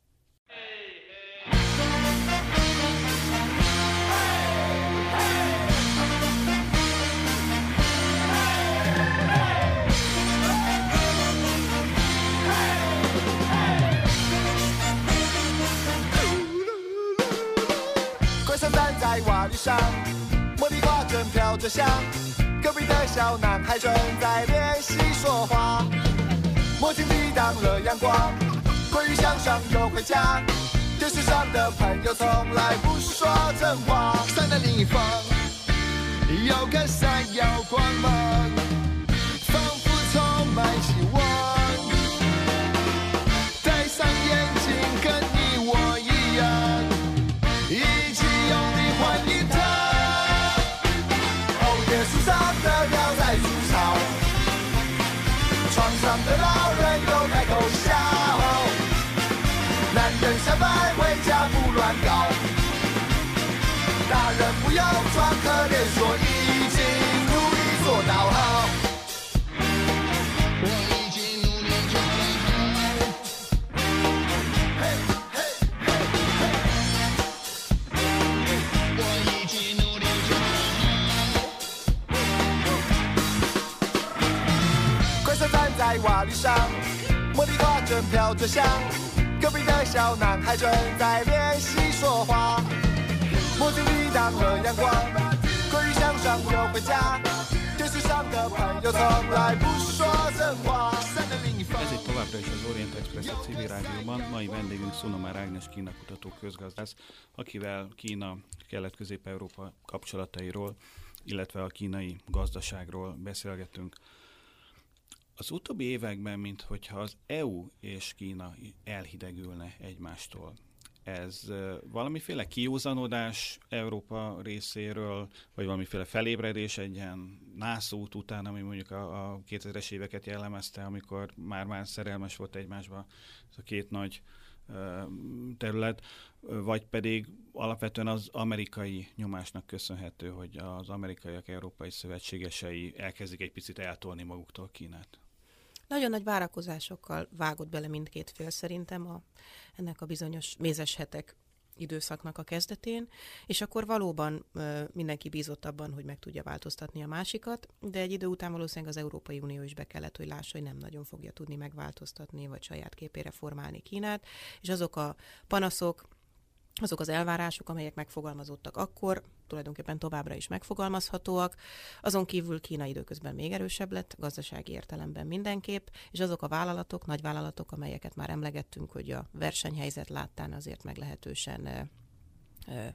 上，茉莉花正飘着香，隔壁的小男孩正在练习说话。墨镜抵挡了阳光，关于向上又回家。电视上的朋友从来不说真话。山的另一方有个闪耀光芒，仿佛充满希望。莉花正飘着香，隔壁的小男孩正在练习说话。墨镜里挡了阳光，归于向上又回家。电视上的朋友从来不说真话。山的另一方 Ez itt továbbra is az Orient Express a civil rádióban. Mai vendégünk Szunomár Ágnes Kína kutató közgazdász, akivel Kína kelet-közép-európa kapcsolatairól, illetve a kínai gazdaságról beszélgetünk. Az utóbbi években, minthogyha az EU és Kína elhidegülne egymástól. Ez valamiféle kiúzanodás Európa részéről, vagy valamiféle felébredés egy ilyen nászút után, ami mondjuk a, a 2000-es éveket jellemezte, amikor már-már szerelmes volt egymásba ez a két nagy terület, vagy pedig alapvetően az amerikai nyomásnak köszönhető, hogy az amerikaiak európai szövetségesei elkezdik egy picit eltolni maguktól Kínát. Nagyon nagy várakozásokkal vágott bele mindkét fél szerintem a, ennek a bizonyos mézes hetek időszaknak a kezdetén, és akkor valóban ö, mindenki bízott abban, hogy meg tudja változtatni a másikat, de egy idő után valószínűleg az Európai Unió is be kellett, hogy lássa, hogy nem nagyon fogja tudni megváltoztatni, vagy saját képére formálni Kínát, és azok a panaszok, azok az elvárások, amelyek megfogalmazódtak akkor, tulajdonképpen továbbra is megfogalmazhatóak. Azon kívül Kína időközben még erősebb lett, gazdasági értelemben mindenképp, és azok a vállalatok, nagyvállalatok, amelyeket már emlegettünk, hogy a versenyhelyzet láttán azért meglehetősen ö,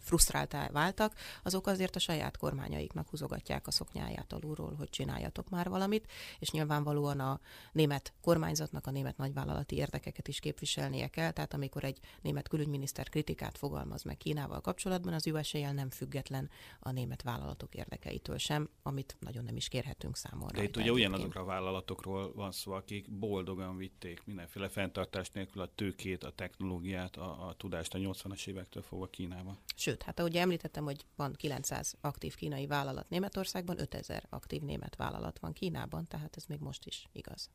frusztráltá váltak, azok azért a saját kormányaiknak húzogatják a szoknyáját alulról, hogy csináljatok már valamit, és nyilvánvalóan a német kormányzatnak a német nagyvállalati érdekeket is képviselnie kell, tehát amikor egy német külügyminiszter kritikát fogalmaz meg Kínával kapcsolatban, az USA-jel nem független a német vállalatok érdekeitől sem, amit nagyon nem is kérhetünk számon. De itt ugye ugyanazokra a vállalatokról van szó, akik boldogan vitték mindenféle fenntartás nélkül a tőkét, a technológiát, a, a tudást a 80-as évektől fogva Kínába. Sőt, hát ahogy említettem, hogy van 900 aktív kínai vállalat Németországban, 5000 aktív német vállalat van Kínában, tehát ez még most is igaz.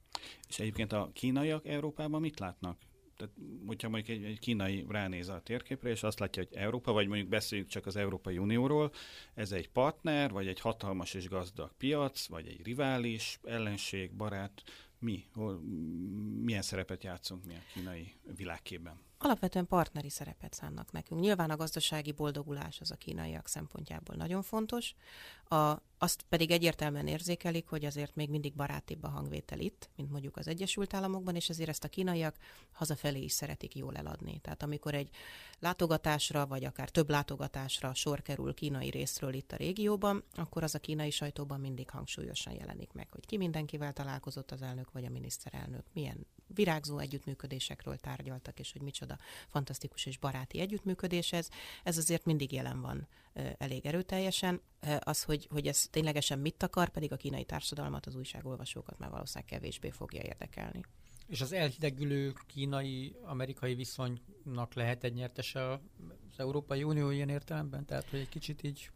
És egyébként a kínaiak Európában mit látnak? Tehát, hogyha mondjuk egy, egy kínai ránéz a térképre, és azt látja, hogy Európa, vagy mondjuk beszéljünk csak az Európai Unióról, ez egy partner, vagy egy hatalmas és gazdag piac, vagy egy rivális, ellenség, barát, mi? Hol, milyen szerepet játszunk mi a kínai világképben? Alapvetően partneri szerepet szánnak nekünk. Nyilván a gazdasági boldogulás az a kínaiak szempontjából nagyon fontos, a, azt pedig egyértelműen érzékelik, hogy azért még mindig barátibb a hangvétel itt, mint mondjuk az Egyesült Államokban, és ezért ezt a kínaiak hazafelé is szeretik jól eladni. Tehát amikor egy látogatásra, vagy akár több látogatásra sor kerül kínai részről itt a régióban, akkor az a kínai sajtóban mindig hangsúlyosan jelenik meg, hogy ki mindenkivel találkozott az elnök vagy a miniszterelnök, milyen virágzó együttműködésekről tárgyaltak, és hogy micsoda fantasztikus és baráti együttműködés ez. Ez azért mindig jelen van elég erőteljesen. Az, hogy, hogy ez ténylegesen mit akar, pedig a kínai társadalmat, az újságolvasókat már valószínűleg kevésbé fogja érdekelni. És az elhidegülő kínai-amerikai viszonynak lehet egy nyertese az Európai Unió ilyen értelemben? Tehát, hogy egy kicsit így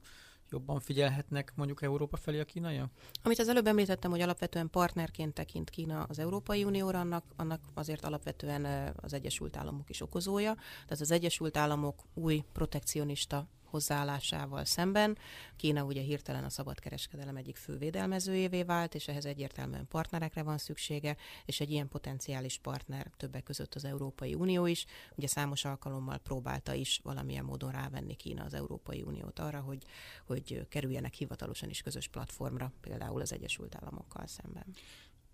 jobban figyelhetnek mondjuk Európa felé a kínaiak? Amit az előbb említettem, hogy alapvetően partnerként tekint Kína az Európai Unióra, annak, annak azért alapvetően az Egyesült Államok is okozója. Tehát az Egyesült Államok új protekcionista hozzáállásával szemben. Kína ugye hirtelen a szabadkereskedelem egyik fő védelmezőjévé vált, és ehhez egyértelműen partnerekre van szüksége, és egy ilyen potenciális partner többek között az Európai Unió is. Ugye számos alkalommal próbálta is valamilyen módon rávenni Kína az Európai Uniót arra, hogy, hogy kerüljenek hivatalosan is közös platformra, például az Egyesült Államokkal szemben.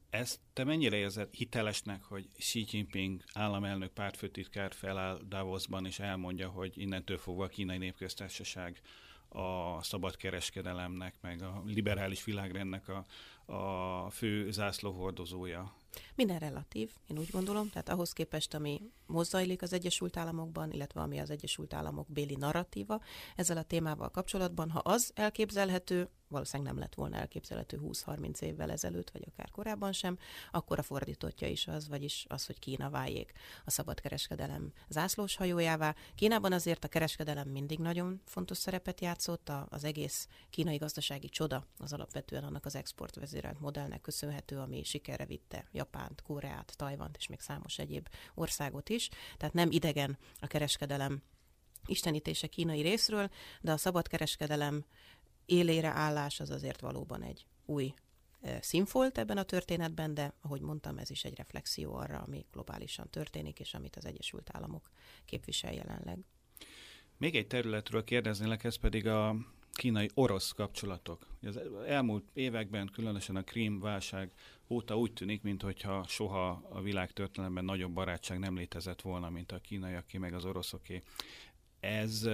Ezt te mennyire érzed hitelesnek, hogy Xi Jinping államelnök pártfőtitkár feláll Davosban, és elmondja, hogy innentől fogva a kínai népköztársaság a szabad kereskedelemnek, meg a liberális világrendnek a, a fő zászlóhordozója? Minden relatív, én úgy gondolom, tehát ahhoz képest, ami most zajlik az Egyesült Államokban, illetve ami az Egyesült Államok béli narratíva ezzel a témával kapcsolatban, ha az elképzelhető, valószínűleg nem lett volna elképzelhető 20-30 évvel ezelőtt, vagy akár korábban sem, akkor a fordítottja is az, vagyis az, hogy Kína váljék a szabadkereskedelem zászlós hajójává. Kínában azért a kereskedelem mindig nagyon fontos szerepet játszott, az egész kínai gazdasági csoda az alapvetően annak az exportvezérelt modellnek köszönhető, ami sikerre vitte Japánt, Koreát, Tajvant és még számos egyéb országot is. Tehát nem idegen a kereskedelem istenítése kínai részről, de a szabadkereskedelem élére állás az azért valóban egy új színfolt ebben a történetben, de ahogy mondtam, ez is egy reflexió arra, ami globálisan történik, és amit az Egyesült Államok képvisel jelenleg. Még egy területről kérdeznélek, ez pedig a kínai-orosz kapcsolatok. Az elmúlt években, különösen a Krím válság óta úgy tűnik, mintha soha a világ történelemben nagyobb barátság nem létezett volna, mint a kínaiaké meg az oroszoké. Ez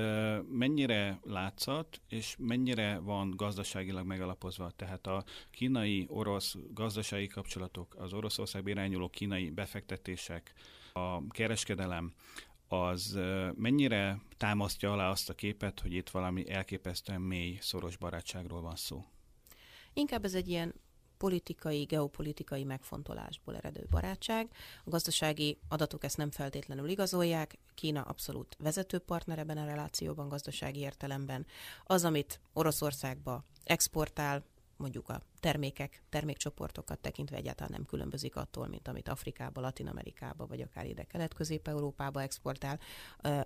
mennyire látszat, és mennyire van gazdaságilag megalapozva? Tehát a kínai-orosz gazdasági kapcsolatok, az Oroszország irányuló kínai befektetések, a kereskedelem, az mennyire támasztja alá azt a képet, hogy itt valami elképesztően mély, szoros barátságról van szó? Inkább ez egy ilyen politikai, geopolitikai megfontolásból eredő barátság. A gazdasági adatok ezt nem feltétlenül igazolják. Kína abszolút vezető partner ebben a relációban, gazdasági értelemben. Az, amit Oroszországba exportál, mondjuk a termékek, termékcsoportokat tekintve egyáltalán nem különbözik attól, mint amit Afrikába, Latin Amerikába, vagy akár ide Kelet-Közép-Európába exportál.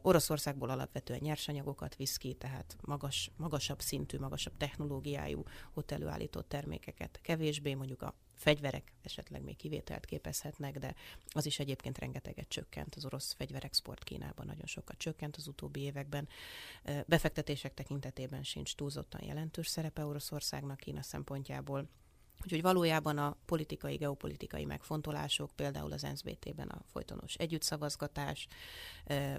Oroszországból alapvetően nyersanyagokat visz ki, tehát magas, magasabb szintű, magasabb technológiájú ott termékeket kevésbé, mondjuk a fegyverek esetleg még kivételt képezhetnek, de az is egyébként rengeteget csökkent. Az orosz fegyverexport Kínában nagyon sokat csökkent az utóbbi években. Befektetések tekintetében sincs túlzottan jelentős szerepe Oroszországnak Kína szempontjából. Úgyhogy valójában a politikai, geopolitikai megfontolások, például az NSBT-ben a folytonos együttszavazgatás,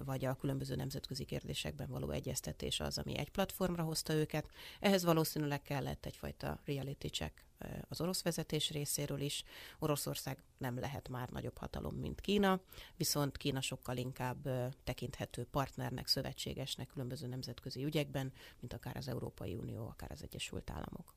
vagy a különböző nemzetközi kérdésekben való egyeztetés az, ami egy platformra hozta őket. Ehhez valószínűleg kellett egyfajta reality check az orosz vezetés részéről is. Oroszország nem lehet már nagyobb hatalom, mint Kína, viszont Kína sokkal inkább tekinthető partnernek, szövetségesnek különböző nemzetközi ügyekben, mint akár az Európai Unió, akár az Egyesült Államok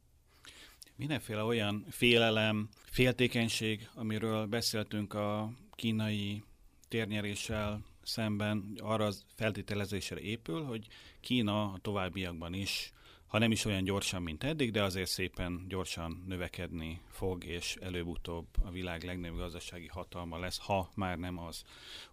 mindenféle olyan félelem, féltékenység, amiről beszéltünk a kínai térnyeréssel szemben, arra az feltételezésre épül, hogy Kína a továbbiakban is ha nem is olyan gyorsan, mint eddig, de azért szépen gyorsan növekedni fog, és előbb-utóbb a világ legnagyobb gazdasági hatalma lesz, ha már nem az.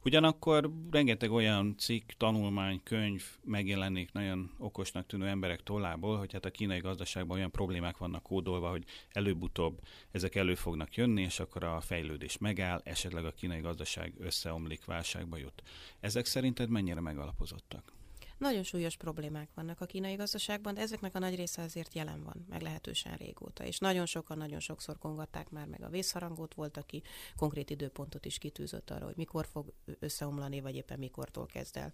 Ugyanakkor rengeteg olyan cikk, tanulmány, könyv megjelenik nagyon okosnak tűnő emberek tollából, hogy hát a kínai gazdaságban olyan problémák vannak kódolva, hogy előbb-utóbb ezek elő fognak jönni, és akkor a fejlődés megáll, esetleg a kínai gazdaság összeomlik, válságba jut. Ezek szerinted mennyire megalapozottak? Nagyon súlyos problémák vannak a kínai gazdaságban, de ezeknek a nagy része azért jelen van, meglehetősen régóta. És nagyon sokan, nagyon sokszor kongatták már meg a vészharangot, volt, aki konkrét időpontot is kitűzött arra, hogy mikor fog összeomlani, vagy éppen mikortól kezd el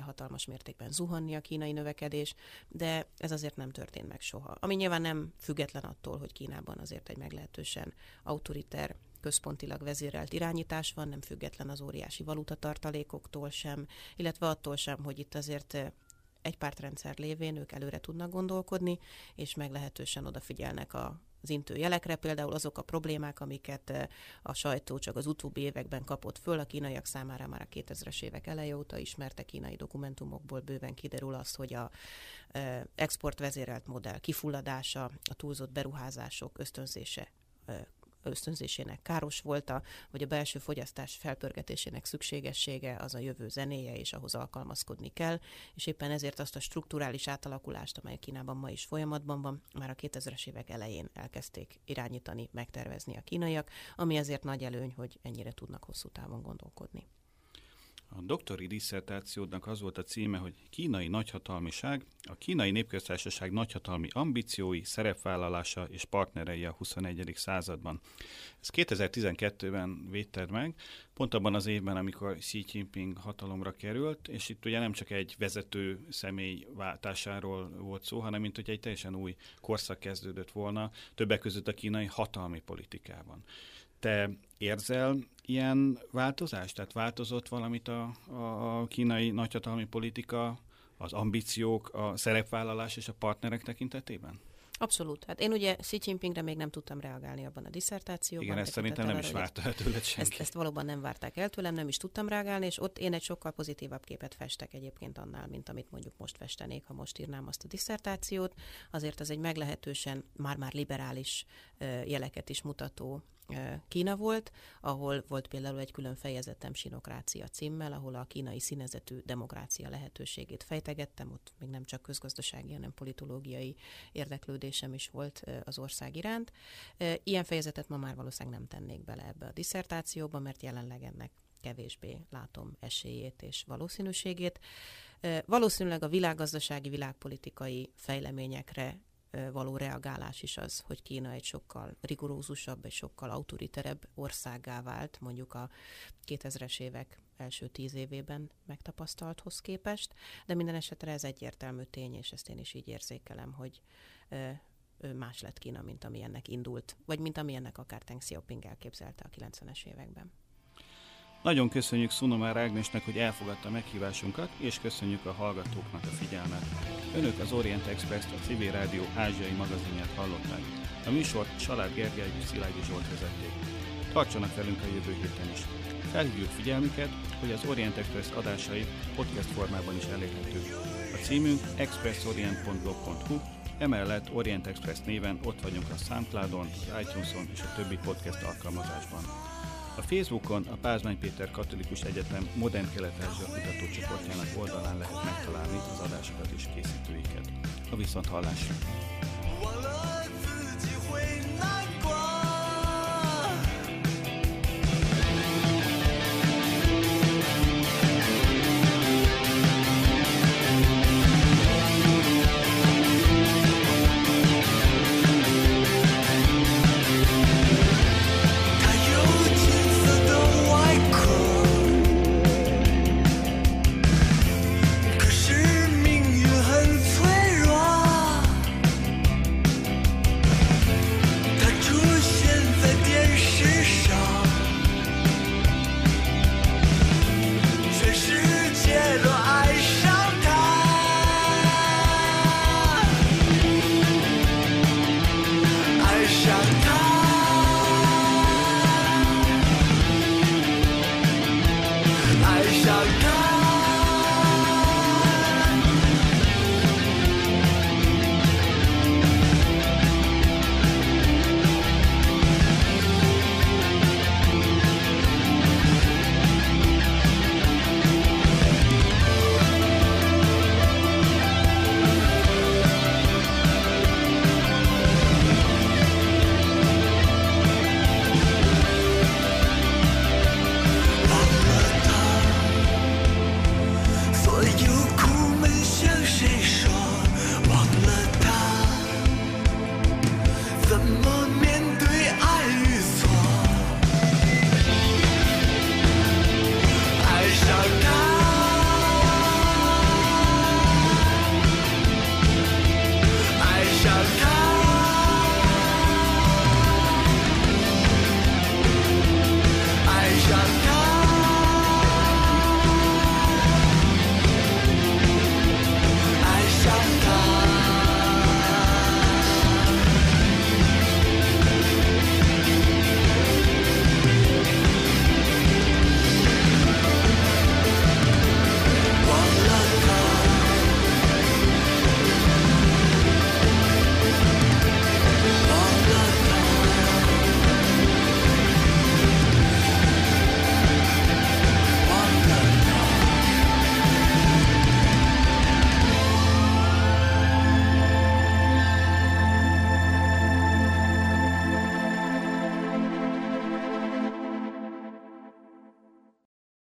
hatalmas mértékben zuhanni a kínai növekedés, de ez azért nem történt meg soha. Ami nyilván nem független attól, hogy Kínában azért egy meglehetősen autoriter központilag vezérelt irányítás van, nem független az óriási valutatartalékoktól sem, illetve attól sem, hogy itt azért eh, egy pártrendszer lévén ők előre tudnak gondolkodni, és meglehetősen odafigyelnek a, az intő jelekre, például azok a problémák, amiket eh, a sajtó csak az utóbbi években kapott föl, a kínaiak számára már a 2000-es évek eleje óta ismerte kínai dokumentumokból bőven kiderül az, hogy a eh, exportvezérelt modell kifulladása, a túlzott beruházások ösztönzése ösztönzésének káros volta, vagy a belső fogyasztás felpörgetésének szükségessége az a jövő zenéje, és ahhoz alkalmazkodni kell, és éppen ezért azt a strukturális átalakulást, amely Kínában ma is folyamatban van, már a 2000-es évek elején elkezdték irányítani, megtervezni a kínaiak, ami azért nagy előny, hogy ennyire tudnak hosszú távon gondolkodni. A doktori disszertációdnak az volt a címe, hogy Kínai nagyhatalmiság, a kínai népköztársaság nagyhatalmi ambíciói, szerepvállalása és partnerei a 21. században. Ez 2012-ben védted meg, pont abban az évben, amikor Xi Jinping hatalomra került, és itt ugye nem csak egy vezető személy váltásáról volt szó, hanem mint hogy egy teljesen új korszak kezdődött volna, többek között a kínai hatalmi politikában. Te érzel ilyen változást? Tehát változott valamit a, a, a kínai nagyhatalmi politika, az ambíciók, a szerepvállalás és a partnerek tekintetében? Abszolút. Hát én ugye Xi Jinpingre még nem tudtam reagálni abban a diszertációban. Igen, ezt szerintem nem is várta el tőled senki. Ezt, ezt valóban nem várták el tőlem, nem is tudtam reagálni, és ott én egy sokkal pozitívabb képet festek egyébként annál, mint amit mondjuk most festenék, ha most írnám azt a diszertációt. Azért az egy meglehetősen már-már liberális jeleket is mutató Kína volt, ahol volt például egy külön fejezetem Sinokrácia címmel, ahol a kínai színezetű demokrácia lehetőségét fejtegettem, ott még nem csak közgazdasági, hanem politológiai érdeklődésem is volt az ország iránt. Ilyen fejezetet ma már valószínűleg nem tennék bele ebbe a diszertációba, mert jelenleg ennek kevésbé látom esélyét és valószínűségét. Valószínűleg a világgazdasági, világpolitikai fejleményekre való reagálás is az, hogy Kína egy sokkal rigorózusabb, egy sokkal autoriterebb országá vált, mondjuk a 2000-es évek első tíz évében megtapasztalthoz képest, de minden esetre ez egyértelmű tény, és ezt én is így érzékelem, hogy más lett Kína, mint ami ennek indult, vagy mint ami ennek akár Deng Xiaoping elképzelte a 90-es években. Nagyon köszönjük Szunomár Ágnesnek, hogy elfogadta meghívásunkat, és köszönjük a hallgatóknak a figyelmet. Önök az Orient express a Civil Rádió ázsiai magazinját hallották. A műsort Salád Gergely és Szilágyi Zsolt vezették. Tartsanak velünk a jövő héten is. Felhívjuk figyelmüket, hogy az Orient Express adásai podcast formában is elérhetők. A címünk expressorient.blog.hu, emellett Orient Express néven ott vagyunk a Soundcloudon, az iTunes-on és a többi podcast alkalmazásban. A Facebookon a Pázmány Péter Katolikus Egyetem Modern Kelet-Ázsia kutatócsoportjának oldalán lehet megtalálni az adásokat és készítőiket. A viszont hallásra! Don't